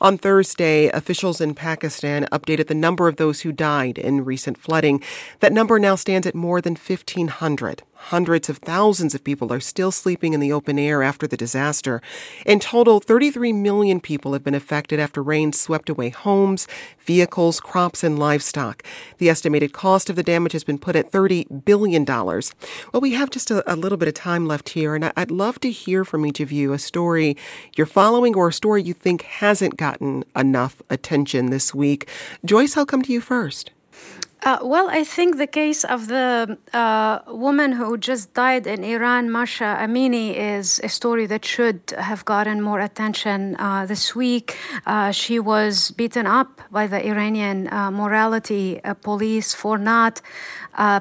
On Thursday, officials in Pakistan updated the number of those who died in recent flooding. That number now stands at more than 1,500. Hundreds of thousands of people are still sleeping in the open air after the disaster. In total, 33 million people have been affected after rain swept away homes, vehicles, crops, and livestock. The estimated cost of the damage has been put at $30 billion. Well, we have just a, a little bit of time left here, and I'd love to hear from each of you a story you're following or a story you think hasn't gotten enough attention this week. Joyce, I'll come to you first. Uh, well, I think the case of the uh, woman who just died in Iran, Mahsa Amini, is a story that should have gotten more attention uh, this week. Uh, she was beaten up by the Iranian uh, morality uh, police for not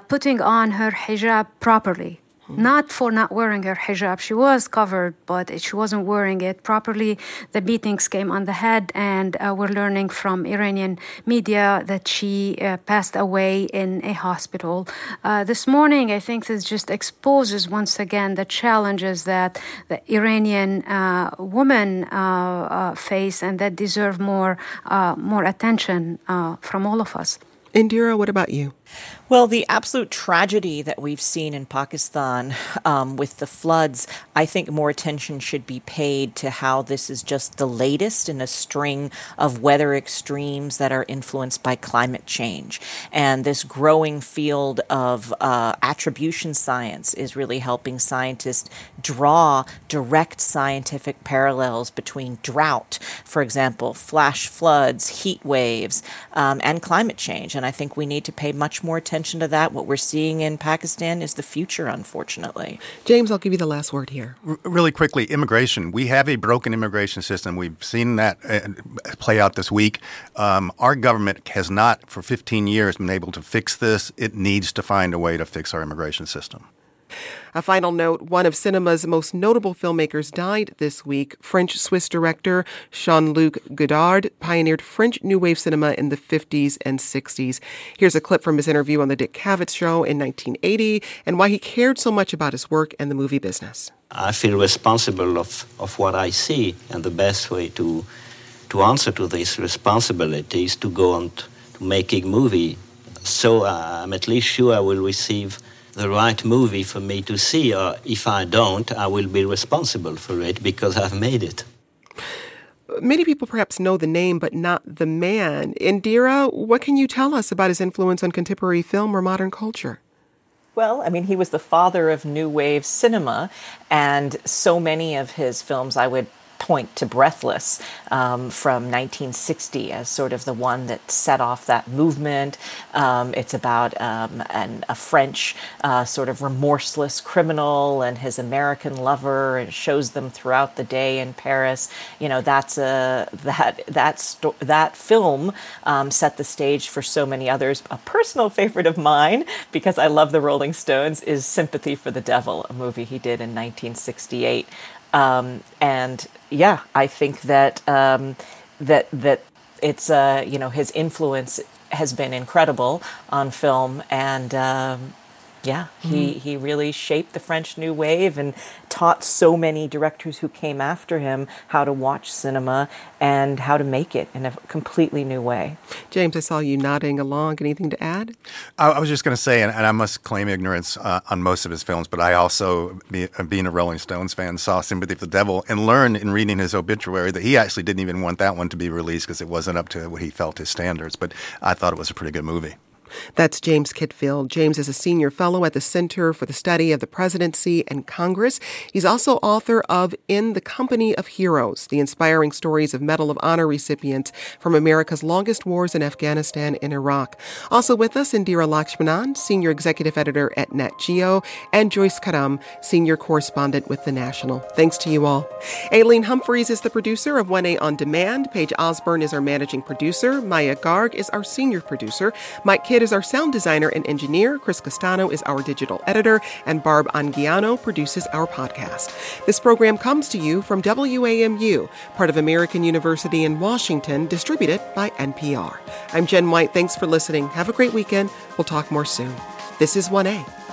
putting on her hijab properly. Not for not wearing her hijab. She was covered, but she wasn't wearing it properly. The beatings came on the head, and uh, we're learning from Iranian media that she uh, passed away in a hospital. Uh, this morning, I think this just exposes once again the challenges that the Iranian uh, women uh, uh, face and that deserve more, more attention from all of us. Indira, what about you? Well, the absolute tragedy that we've seen in Pakistan um, with the floods, I think more attention should be paid to how this is just the latest in a string of weather extremes that are influenced by climate change. And this growing field of uh, attribution science is really helping scientists draw direct scientific parallels between drought, for example, flash floods, heat waves, um, and climate change. And I think we need to pay much more attention to that. What we're seeing in Pakistan is the future, unfortunately. James, I'll give you the last word here. R- really quickly, immigration. We have a broken immigration system. We've seen that uh, play out this week. Um, our government has not, for 15 years, been able to fix this. It needs to find a way to fix our immigration system. A final note one of cinema's most notable filmmakers died this week. French Swiss director Jean Luc Godard pioneered French New Wave cinema in the 50s and 60s. Here's a clip from his interview on The Dick Cavett Show in 1980 and why he cared so much about his work and the movie business. I feel responsible of, of what I see, and the best way to, to answer to this responsibility is to go on to making movie. So uh, I'm at least sure I will receive the right movie for me to see, or if I don't, I will be responsible for it because I've made it. Many people perhaps know the name, but not the man. Indira, what can you tell us about his influence on contemporary film or modern culture? Well, I mean, he was the father of new wave cinema, and so many of his films I would point to Breathless um, from 1960 as sort of the one that set off that movement. Um, it's about um, an, a French uh, sort of remorseless criminal and his American lover, and shows them throughout the day in Paris. You know, that's a that that sto- that film um, set the stage for so many others. A personal favorite of mine, because I love the Rolling Stones, is Sympathy for the Devil, a movie he did in 1968. Um, and yeah, I think that um, that that it's uh, you know his influence has been incredible on film, and um, yeah, he, mm-hmm. he really shaped the French New Wave and taught so many directors who came after him how to watch cinema and how to make it in a completely new way. James, I saw you nodding along. Anything to add? I, I was just going to say, and, and, I must claim ignorance uh, on most of his films, but I also, be, uh, being a Rolling Stones fan, saw Sympathy for the Devil and learned in reading his obituary that he actually didn't even want that one to be released because it wasn't up to what he felt his standards. But I thought it was a pretty good movie. That's James Kitfield. James is a senior fellow at the Center for the Study of the Presidency and Congress. He's also author of In the Company of Heroes, the inspiring stories of Medal of Honor recipients from America's longest wars in Afghanistan and Iraq. Also with us, Indira Lakshmanan, senior executive editor at Nat Geo, and Joyce Karam, senior correspondent with The National. Thanks to you all. Aileen Humphreys is the producer of 1A On Demand. Paige Osborne is our managing producer. Maya Garg is our senior producer. Mike Kidd is our sound designer and engineer. Chris Castano is our digital editor. And Barb Anguiano produces our podcast. This program comes to you from WAMU, part of American University in Washington, distributed by NPR. I'm Jen White. Thanks for listening. Have a great weekend. We'll talk more soon. This is 1A.